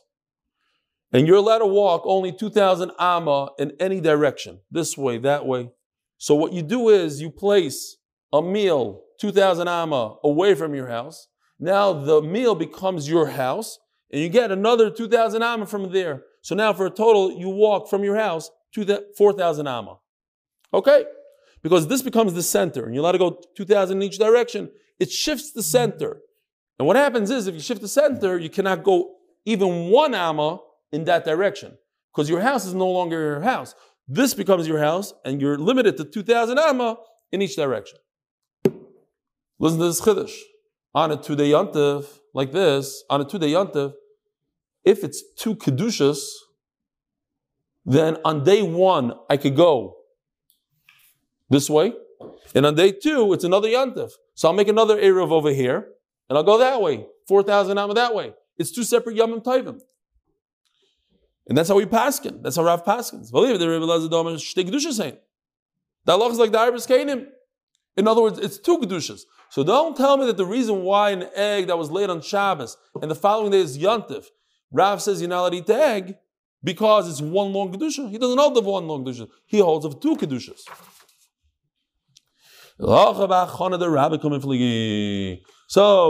And you're allowed to walk only 2,000 amma in any direction, this way, that way. So what you do is you place a meal 2,000 amma away from your house. Now the meal becomes your house, and you get another 2,000 amma from there. So now for a total, you walk from your house to the 4,000 amma. Okay? Because this becomes the center, and you're allowed to go 2,000 in each direction. It shifts the center. And what happens is, if you shift the center, you cannot go even one amma in that direction because your house is no longer your house. This becomes your house, and you're limited to 2,000 amma in each direction. Listen to this chiddush. On a two-day yontif, like this, on a two-day yontif, if it's two kedushas, then on day one I could go this way, and on day two it's another yontif. So I'll make another erev over here, and I'll go that way. 4,000 amma that way. It's two separate Yamim Taivim. And that's how we paskin. That's how Rav paskins. Believe it, the Rebbe Lazar kedushas saying. That is like the Arbus Kainim. In other words, it's two kedushas. So don't tell me that the reason why an egg that was laid on Shabbos and the following day is Yontif, Rav says you're not allowed to eat the egg because it's one long kedusha. He doesn't hold of one long kedusha. He holds of two kedushas. So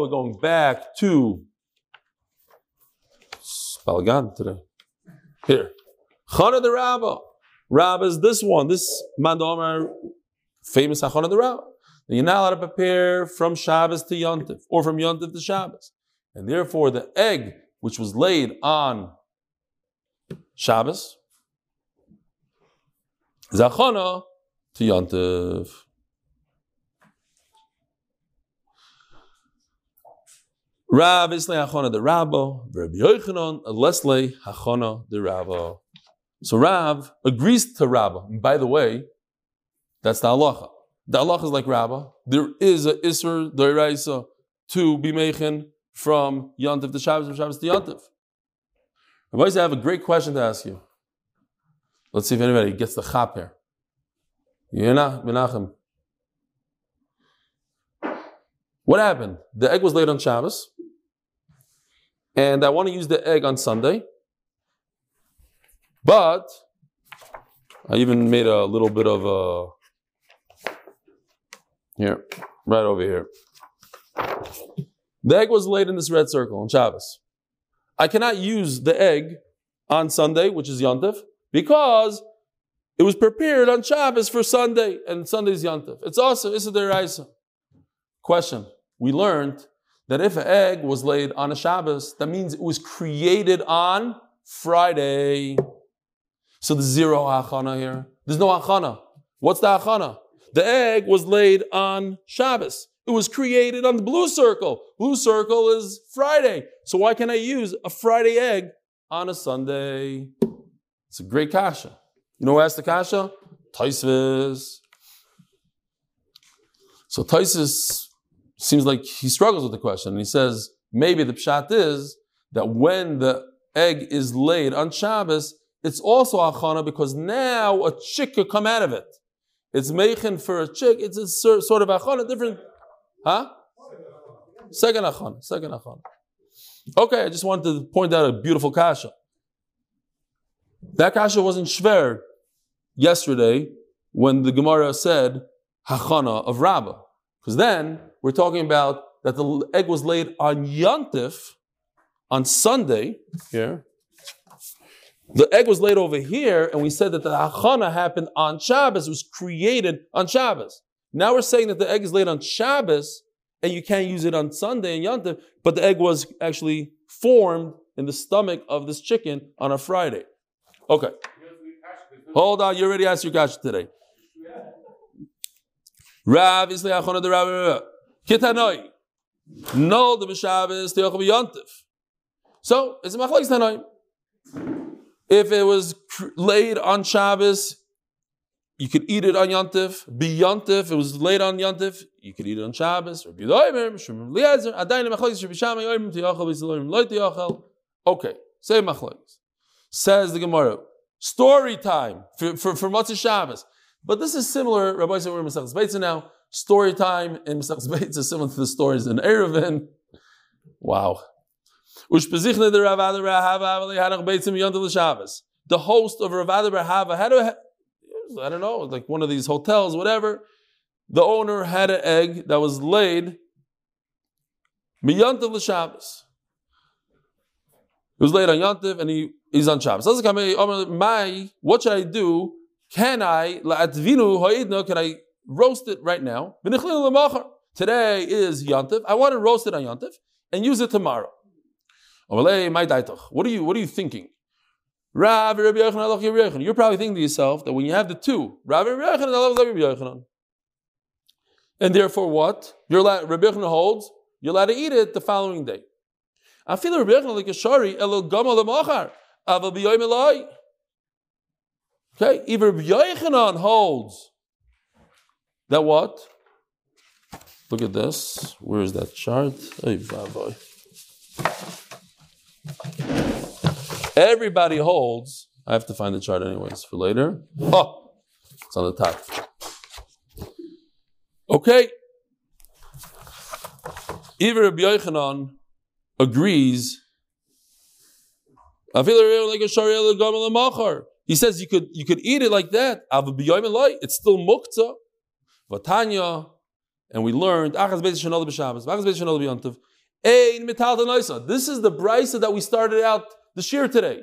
we're going back to Spalgan today. Here. Chana the Rabba. Rabba is this one, this Mandomar, famous Chana the Rabba. You're not allowed to prepare from Shabbos to Yontif, or from Yontif to Shabbos. And therefore, the egg which was laid on Shabbos is to Yontif. Rav Islay Hachana the Rabbo, Rabbi Yochanan, Leslie Hachana the Rabbo. So Rav agrees to Rabba. And by the way, that's the halacha. The halacha is like Rabba. There is a Isser Doiraisa to be making from Yantiv to Shabbos, from Shabbos to Yantiv. I have a great question to ask you. Let's see if anybody gets the chap here. Yena, Menachem. What happened? The egg was laid on Shabbos, and I want to use the egg on Sunday, but I even made a little bit of a here, right over here. The egg was laid in this red circle on Shabbos. I cannot use the egg on Sunday, which is Yontif, because it was prepared on Shabbos for Sunday, and Sunday's Yontif. It's also Issa Deraisa. Question. We learned that if an egg was laid on a Shabbos, that means it was created on Friday. So there's zero achana here. There's no achana. What's the achana? The egg was laid on Shabbos. It was created on the blue circle. Blue circle is Friday. So why can't I use a Friday egg on a Sunday? It's a great kasha. You know who asked the kasha? Taisvis. So Taisis seems like he struggles with the question. He says, maybe the pshat is that when the egg is laid on Shabbos, it's also achana because now a chick could come out of it. It's meichin for a chick. It's a sort of achana, different. Huh? Second achana. Second achana. Okay, I just wanted to point out a beautiful kasha. That kasha wasn't shver yesterday when the Gemara said hachana of Rabbah. Because then we're talking about that the egg was laid on Yontif on Sunday here. The egg was laid over here, and we said that the hachana happened on Shabbos. It was created on Shabbos. Now we're saying that the egg is laid on Shabbos, and you can't use it on Sunday and Yontif, but the egg was actually formed in the stomach of this chicken on a Friday. Okay. Hold on, you already asked your question today. Rav is le'achona the Rav Kitanoi. No, the B'Shabbos te'ochav yontif. So it's a machlokes tanoi. If it was laid on Shabbos, you could eat it on Yontif. Be Yontif, it was laid on Yontif, you could eat it on Shabbos. Okay, say machlokes. Says the Gemara. Story time for, for, for Matzah Shabbos. But this is similar, Rabbi said we're in Masechus Beitza now. Story time in Masechus Beitza is similar to the stories in Erevin. Wow. The host of Ravada Rahava had a, I don't know, like one of these hotels, whatever. The owner had an egg that was laid Miyantav Shabbos. It was laid on Yantiv and he, he's on Shabbos. What should I do? Can I, can I roast it right now? Today is Yantiv. I want to roast it on Yantiv and use it tomorrow. What are you, what are you thinking? Rav, Rabbi Yochanan, You're probably thinking to yourself that when you have the two, Rav, Rabbi Yochanan, and therefore what? You're Rabbi Yochanan holds, you're allowed to eat it the following day. I feel Rabbi Yochanan like a shari, elo gamal Okay, even Yochanan holds that what? Look at this. Where is that chart? Ay, vavoy. Everybody holds. I have to find the chart anyways for later. Oh, it's on the top. Okay. Even Rabbi Yochanan agrees. He says you could you could eat it like that. It's still mukta. Vatanya, and we learned this is the brisa that we started out the shir today.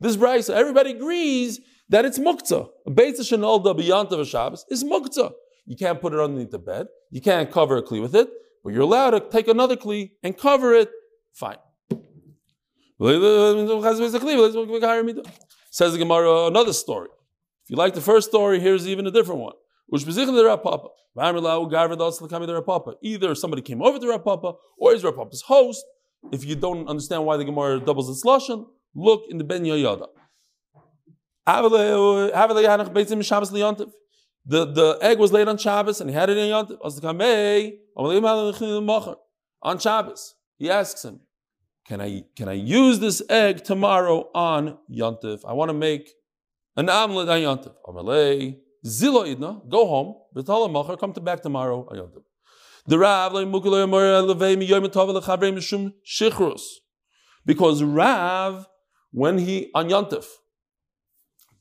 This brisa, everybody agrees that it's mukta. Beis shenolda b'yantav Shabbos is mukta. You can't put it underneath the bed. You can't cover a kli with it, but you're allowed to take another kli and cover it. Fine. Says the Gemara, another story. If you like the first story, here's even a different one. Either somebody came over to Rav Papa, or is Rav Papa's host. If you don't understand why the Gemara doubles its lashon, look in the Ben Yoyada. The, the egg was laid on Shabbos and he had it in Yontif. On Shabbos, he asks him, "Can I can I use this egg tomorrow on Yontif? I want to make an omelet on Yontif." Amalei zilo idna, go home. B'tala macher, come to back tomorrow on Yontif. Because Rav when he on Yontif,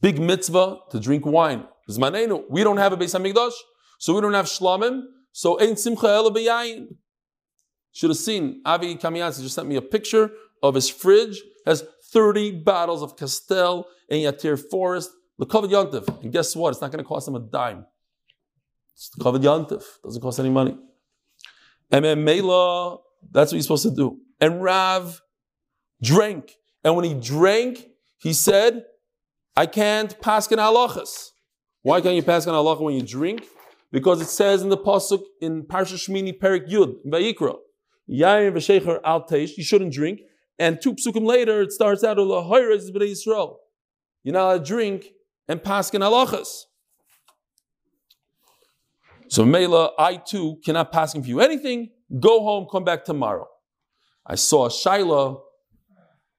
big mitzvah to drink wine. We don't have a Beis Hamikdash, so we don't have shlamim. So ain't simcha ela b'yayin. Should have seen Avi Kamiyansi just sent me a picture of his fridge. Has 30 bottles of Castel and Yatir Forest. The covered yontif. And guess what? It's not going to cost him a dime. It's the covered yontif. Doesn't cost any money. And then Mela, that's what he's supposed to do. And Rav drank. And when he drank, he said, I can't pass in halachas. Why can't you pass on halacha when you drink? Because it says in the pasuk in Parsha Shmini Perik Yud in Vayikra, Yair v'shecher al teish, you shouldn't drink. And two psukim later, it starts out with Lahoyres b'nei Yisrael. You're not allowed to drink and pass in halachas. So Mela, I too cannot pass for you anything. Go home, come back tomorrow. I saw a Shaila.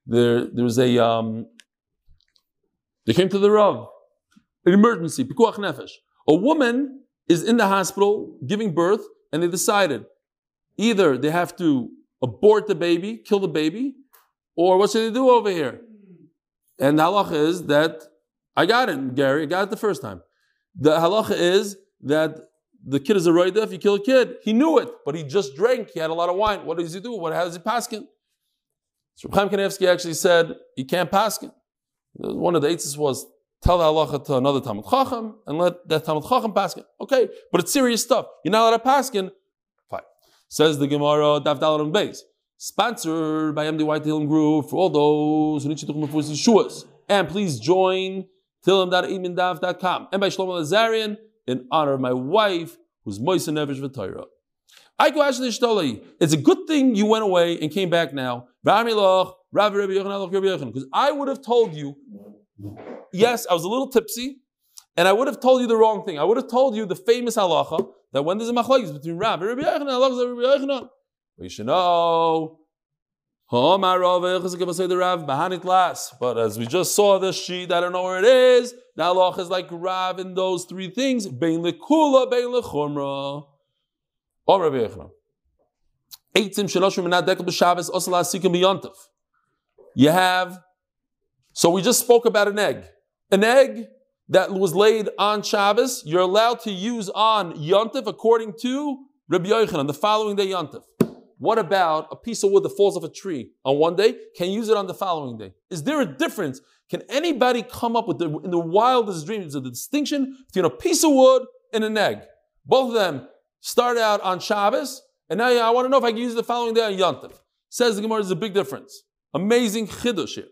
There, there was a. Um, they came to the Rav an emergency, pikuach nefesh. A woman is in the hospital giving birth, and they decided either they have to abort the baby, kill the baby, or what should they do over here? And the halacha is that I got it, Gary, I got it the first time. The halacha is that the kid is a roida if you kill a kid. He knew it, but he just drank. He had a lot of wine. What does he do? What does he paskin? So Chaim Kanevsky actually said he can't paskin. One of the eitzes was tell the halacha to another Talmud Chacham and let that Talmud Chacham paskin. Okay, but it's serious stuff. You're not allowed to paskin. Says the Gemara, Dav Dalar Beis. Sponsored by MD White Hillen Group for all those who need to talk Shuas. And please join tillim.imindav.com and by Shlomo Lazarian in honor of my wife who's Moisa Nevish V'Torah. It's a good thing you went away and came back now. Because I would have told you yes, I was a little tipsy, and I would have told you the wrong thing. I would have told you the famous halacha that when there's a machlokes between Rav and Rabbi Yochanan, halacha is Rabbi Yochanan. We should know. But as we just saw this sheet, I don't know where it is. Now halacha is like Rav in those three things. Bein lekula, bein lechumra. Or oh, Rabbi Yochanan. You have, so we just spoke about an egg. An egg that was laid on Shabbos, you're allowed to use on Yontif according to Rabbi Yochanan, the following day Yontif. What about a piece of wood that falls off a tree on one day? Can use it on the following day? Is there a difference? Can anybody come up with the, in the wildest dreams of the distinction between a piece of wood and an egg? Both of them start out on Shabbos, and now I want to know if I can use it the following day on Yontif. Says the Gemara, there's a big difference. Amazing chiddush here.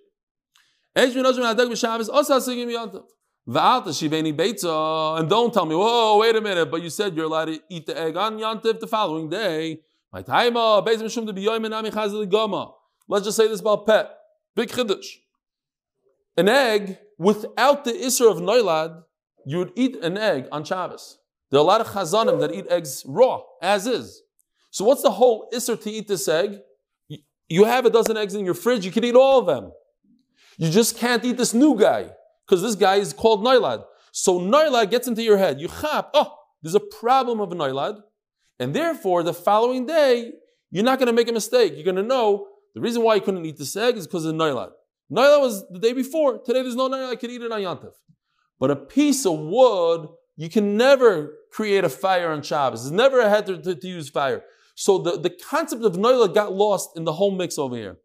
And don't tell me, whoa, wait a minute, but you said you're allowed to eat the egg on Yantif the following day. Let's just say this about pet. Big chiddush. An egg without the isser of noilad, you would eat an egg on Shabbos. There are a lot of chazanim that eat eggs raw, as is. So what's the whole isser to eat this egg? You have a dozen eggs in your fridge, you can eat all of them. You just can't eat this new guy, because this guy is called Noilad. So Noilad gets into your head. You chap, oh, there's a problem of Noilad. And therefore, the following day, you're not going to make a mistake. You're going to know the reason why you couldn't eat this egg is because of Noilad. Noilad was the day before. Today there's no Noilad. I can eat it on. But a piece of wood, you can never create a fire on Shabbos. There's never a head to, to- to use fire. So the, the concept of Noilad got lost in the whole mix over here.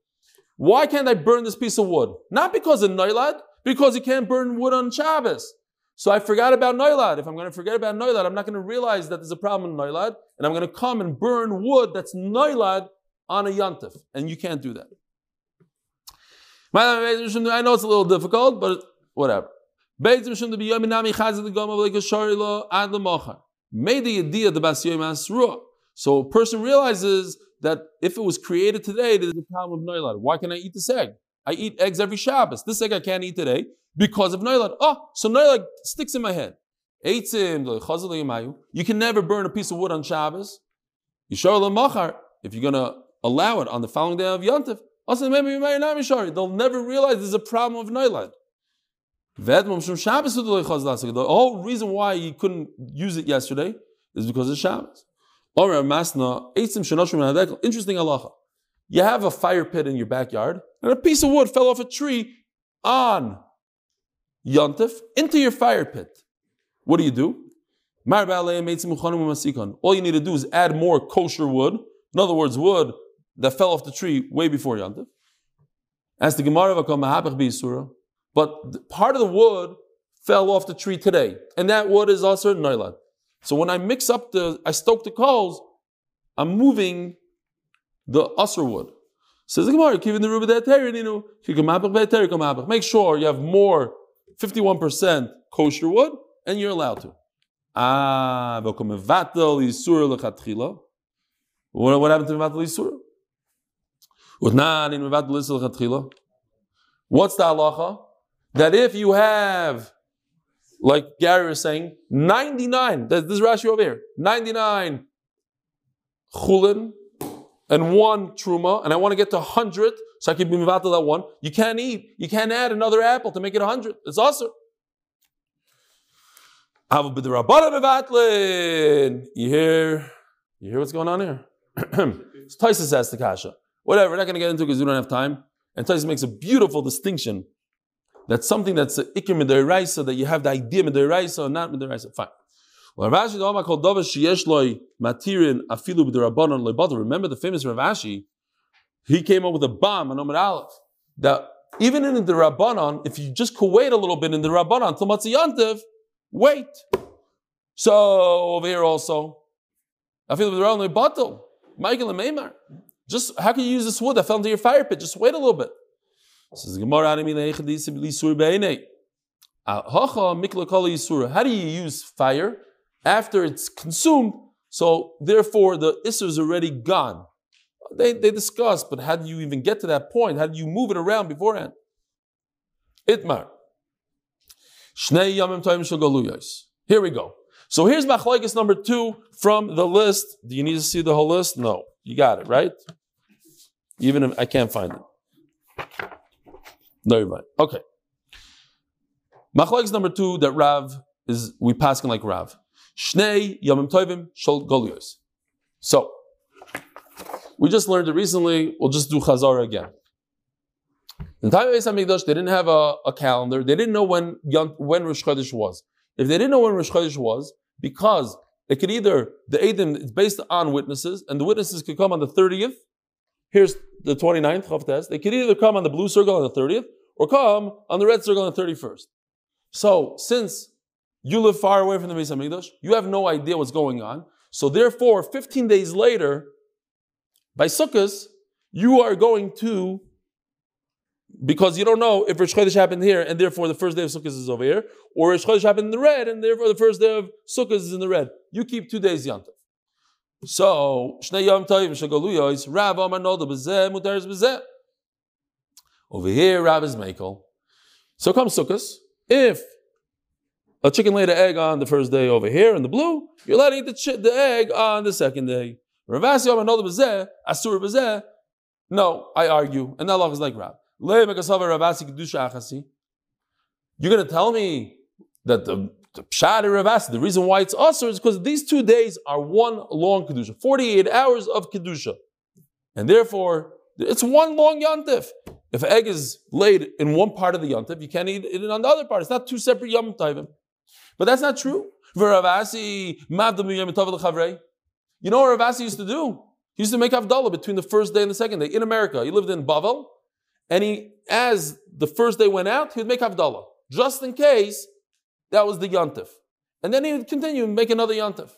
Why can't I burn this piece of wood? Not because of Nailad, because you can't burn wood on Shabbos. So I forgot about Noilad. If I'm going to forget about Noilad, I'm not going to realize that there's a problem in Noilad, and I'm going to come and burn wood that's Noilad on a Yantif. And you can't do that. I know it's a little difficult, but whatever. Made the idea the Basiyom So a person realizes that if it was created today, there's a problem of Noilad. Why can I eat this egg? I eat eggs every Shabbos. This egg I can't eat today because of Nailad. Oh, so Nailad sticks in my head. You can never burn a piece of wood on Shabbos. Yishar machar. If you're going to allow it on the following day of Yontif. They'll never realize there's a problem of lo. The whole reason why you couldn't use it yesterday is because of Shabbos. Interesting halacha. You have a fire pit in your backyard, and a piece of wood fell off a tree on Yontif into your fire pit. What do you do? All you need to do is add more kosher wood. In other words, wood that fell off the tree way before Yontif. As the Gemara Surah, but part of the wood fell off the tree today, and that wood is also Nailad. So when I mix up the, I stoke the coals, I'm moving the usher wood. Says the Gemara, keeping the ruba Make sure you have more 51% kosher wood, and you're allowed to. Ah. What, happened to mevatel yisur? What's the halacha? That if you have, like Gary was saying, 99, this this is Rashi over here, 99 chulin and one truma, and I want to get to 100, so I can be mivatel that one. You can't eat, you can't add another apple to make it 100. It's mevatlin. You hear, you hear what's going on here? Tyson says the kasha. Whatever, we're not going to get into it because we don't have time. And Tyson makes a beautiful distinction. That's something that's ikir midiraisa, that you have the idea midiraisa not midiraisa. Fine. Well, Rav Ashi, the Omar called Dova sheyesh loy matirin afilu b'derabbanan loy Remember the famous Rav Ashi? He came up with a bomb on Omer Aleph that even in the Rabbanon, if you just wait a little bit in the Rabbanon till Matziyantiv, wait. So over here also, I feel bottle. Michael and Maymar. Just how can you use this wood that fell into your fire pit? Just wait a little bit. Says Gemara. Ah. How do you use fire after it's consumed? So therefore, the isser is already gone. They, they discuss, but how do you even get to that point? How do you move it around beforehand? Itmar. Shnei yamim. Here we go. So here's machlokes number two from the list. Do you need to see the whole list? No. You got it, right? Even if I can't find it. No, you're right. Okay. Machlokes number two that Rav is, we passing like Rav. Shnei yamim tovim shal goluyos. So, we just learned it recently. We'll just do Chazara again. In the time of Beis Hamikdash, they didn't have a, a calendar. They didn't know when when Rosh Chodesh was. If they didn't know when Rosh Chodesh was, because it could either the Eidim it's based on witnesses, and the witnesses could come on the thirtieth. Here's the 29th Chavtes. They could either come on the blue circle on the thirtieth, or come on the red circle on the thirty-first. So since you live far away from the Beis Hamikdash, you have no idea what's going on. So therefore, 15 days later, by Sukkot, you are going to, because you don't know if Rosh Chodesh happened here, and therefore the first day of Sukkot is over here, or Rosh Chodesh happened in the red, and therefore the first day of Sukkot is in the red. You keep two days Yantav. So, Shnei Yom. Over here, Rav is. So comes Sukkot. If a chicken laid an egg on the first day over here in the blue, you're allowed to eat the, the egg on the second day. No, I argue, and that law is like Rab. You're going to tell me that the, the of Rav Asi, the reason why it's Asur is because these two days are one long Kedusha, 48 hours of Kedusha. And therefore, it's one long Yantif. If an egg is laid in one part of the Yantif, you can't eat it on the other part. It's not two separate Yom Tovim. But that's not true. You know what Rav Asi used to do? He used to make Havdalah between the first day and the second day in America. He lived in Bavel, and he, as the first day went out, he would make Havdalah just in case that was the Yantif, and then he would continue and make another Yantif.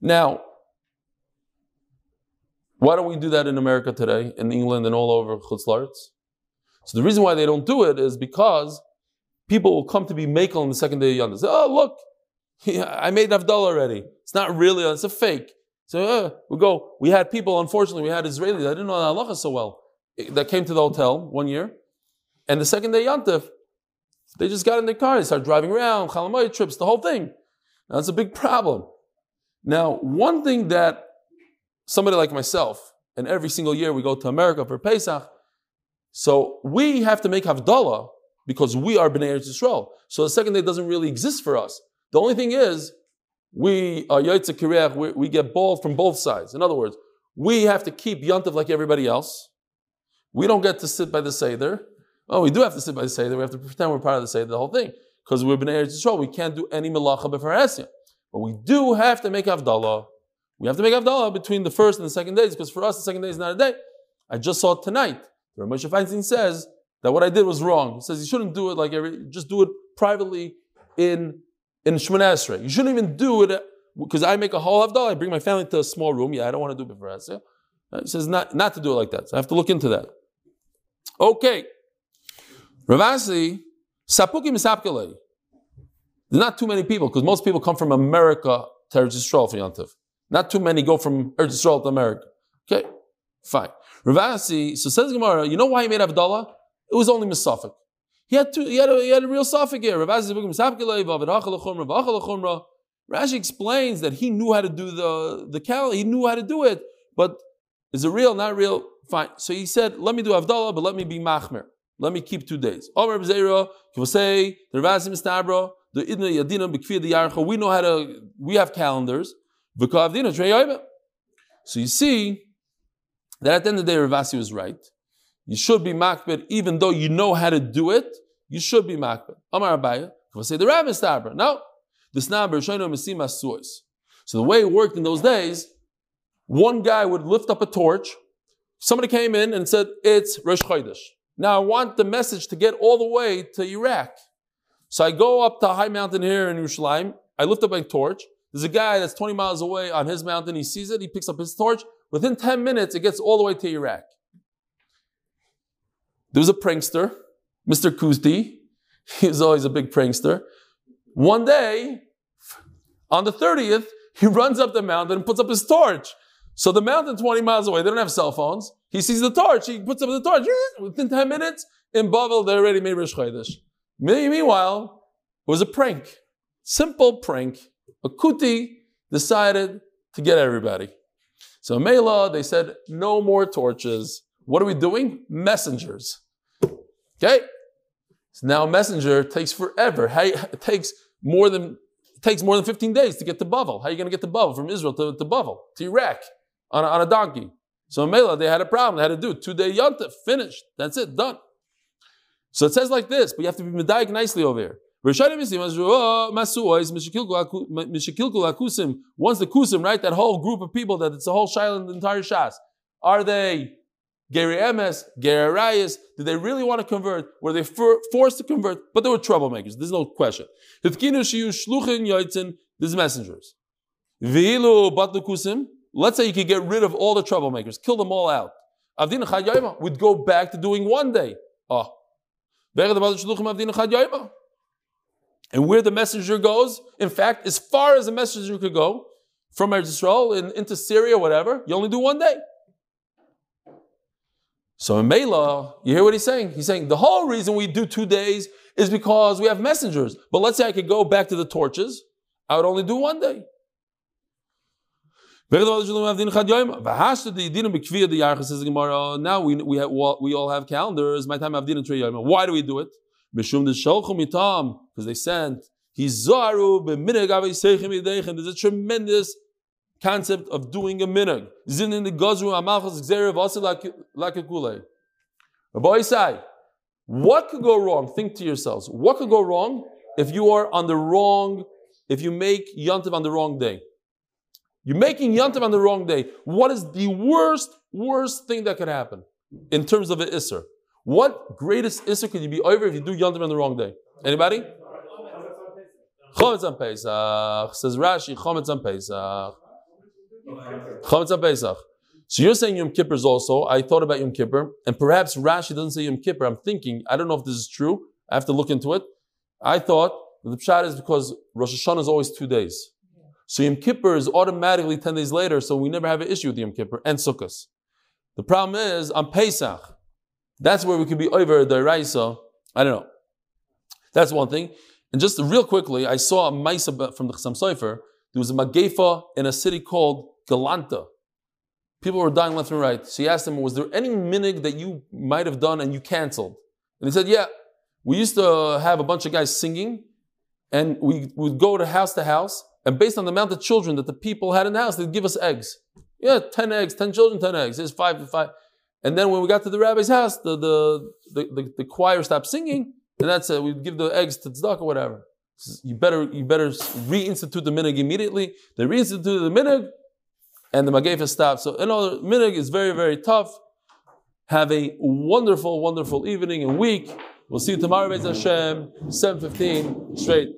Now, why don't we do that in America today, in England and all over Chutzlarts? So the reason why they don't do it is because people will come to be makel on the second day of Yantif. Say, oh, look, I made Havdalah already. It's not really, it's a fake. So uh, we go. We had people, unfortunately, we had Israelis. I didn't know halacha so well. That came to the hotel one year, and the second day Yantif, they just got in their car. They started driving around, chalamoy trips, the whole thing. Now it's a big problem. Now, one thing that somebody like myself, and every single year we go to America for Pesach, so we have to make Havdalah because we are Bnei Eretz Yisrael. So the second day doesn't really exist for us. The only thing is, we uh, are Yaitza Kireach, we, get bald from both sides. In other words, we have to keep Yantav like everybody else. We don't get to sit by the Seder. Oh, we do have to sit by the Seder. We have to pretend we're part of the Seder, the whole thing. Because we're Bnei Eretz Yisrael, we can't do any Melacha before Esya. But we do have to make Havdalah. We have to make Havdalah between the first and the second days, because for us, the second day is not a day. I just saw it tonight. Rav Moshe Feinstein says that what I did was wrong. He says you shouldn't do it like every, just do it privately in in Shemona Esrei. You shouldn't even do it because I make a whole Havdalah. I bring my family to a small room. Yeah, I don't want to do it Esrei. Uh, he says not, not to do it like that. So I have to look into that. Okay. Rav Asi, Sapuki Misapkele. There's not too many people because most people come from America to Eretz Yisrael for Yantiv. Not too many go from Eretz Yisrael to America. Okay, fine. Rav Asi, so says Gemara, you know why he made Havdalah? It was only Misafik. He had, two, he, had a, he had a real suffix here. Rashi explains that he knew how to do the, the cal, he knew how to do it, but is it real, not real? Fine. So he said, let me do Avdallah, but let me be Machmer. Let me keep two days. The the Yadina, we know how to, we have calendars. So you see that at the end of the day, Rav Asi was right. You should be makbid, even though you know how to do it. You should be makbid. Amar Abaye. If I say the Rav is no, mesima suis. So the way it worked in those days, one guy would lift up a torch. Somebody came in and said, "It's Rosh Chodesh." Now I want the message to get all the way to Iraq. So I go up to a high mountain here in Yerushalayim. I lift up my torch. There's a guy that's 20 miles away on his mountain. He sees it. He picks up his torch. Within 10 minutes, it gets all the way to Iraq. There was a prankster, Mr. Kusti. He was always a big prankster. One day, on the 30th, he runs up the mountain and puts up his torch. So the mountain 20 miles away, they don't have cell phones. He sees the torch, he puts up the torch. Within 10 minutes, in Bavel, they already made Rosh Chodesh. Meanwhile, it was a prank. Simple prank. A kuti decided to get everybody. So Mela, they said, no more torches. What are we doing? Messengers. Okay? So now a messenger takes forever. It takes more than it takes more than 15 days to get to Bavel. How are you going to get to Bavel from Israel to, to Bavel, to Iraq, on a, on a donkey? So Mela, they had a problem. They had to do. Two day yontif, finished. That's it, done. So it says like this, but you have to be medayik nicely over here. Oh, oh, Once the kusim, right, that whole group of people, that it's a whole shaila the entire shas, are they Geri Emes, Geri Arayas, did they really want to convert? Were they for, forced to convert? But they were troublemakers. There's no question. These messengers. Let's say you could get rid of all the troublemakers, kill them all out. Avdin would go back to doing one day. Oh. And where the messenger goes, in fact, as far as the messenger could go, from Israel and into Syria, whatever, you only do one day. So in Mela, you hear what he's saying? He's saying the whole reason we do two days is because we have messengers. But let's say I could go back to the torches, I would only do one day. Now we, we, have, we all have calendars. My time Avdin and Trey Why do we do it? Because they sent. There's a tremendous concept of doing a minhag. Zin in the gazru amalchus gzerev asil lakekule. Rabbi Isai, what could go wrong? Think to yourselves. What could go wrong if you are on the wrong, if you make yontiv on the wrong day? You're making yontiv on the wrong day. What is the worst, worst thing that could happen in terms of an isser? What greatest isser could you be over if you do yontiv on the wrong day? Anybody? Chometz on Pesach says Rashi. Chometz on Pesach. Pesach. So you're saying Yom Kippur is also. I thought about Yom Kippur, and perhaps Rashi doesn't say Yom Kippur. I'm thinking. I don't know if this is true. I have to look into it. I thought the pshat is because Rosh Hashanah is always two days. So Yom Kippur is automatically 10 days later, so we never have an issue with Yom Kippur and Sukkot. The problem is on Pesach, that's where we could be over the Raisa. I don't know. That's one thing. And just real quickly, I saw a Maisa from the Chassam Sofer. There was a Magefa in a city called Galanta. People were dying left and right. So he asked him, Was there any minig that you might have done and you canceled? And he said, Yeah. We used to have a bunch of guys singing, and we would go to house to house, and based on the amount of children that the people had in the house, they'd give us eggs. Yeah, 10 eggs, 10 children, 10 eggs. Here's five, to five. And then when we got to the rabbi's house, the, the, the, the, the choir stopped singing, and that's it. We'd give the eggs to tzedakah or whatever. You better, you better reinstitute the minig immediately. They reinstituted the minig, and the Magefa stopped. So, you know, minig is very, very tough. Have a wonderful, wonderful evening and week. We'll see you tomorrow, Bez Hashem, 7.15, straight.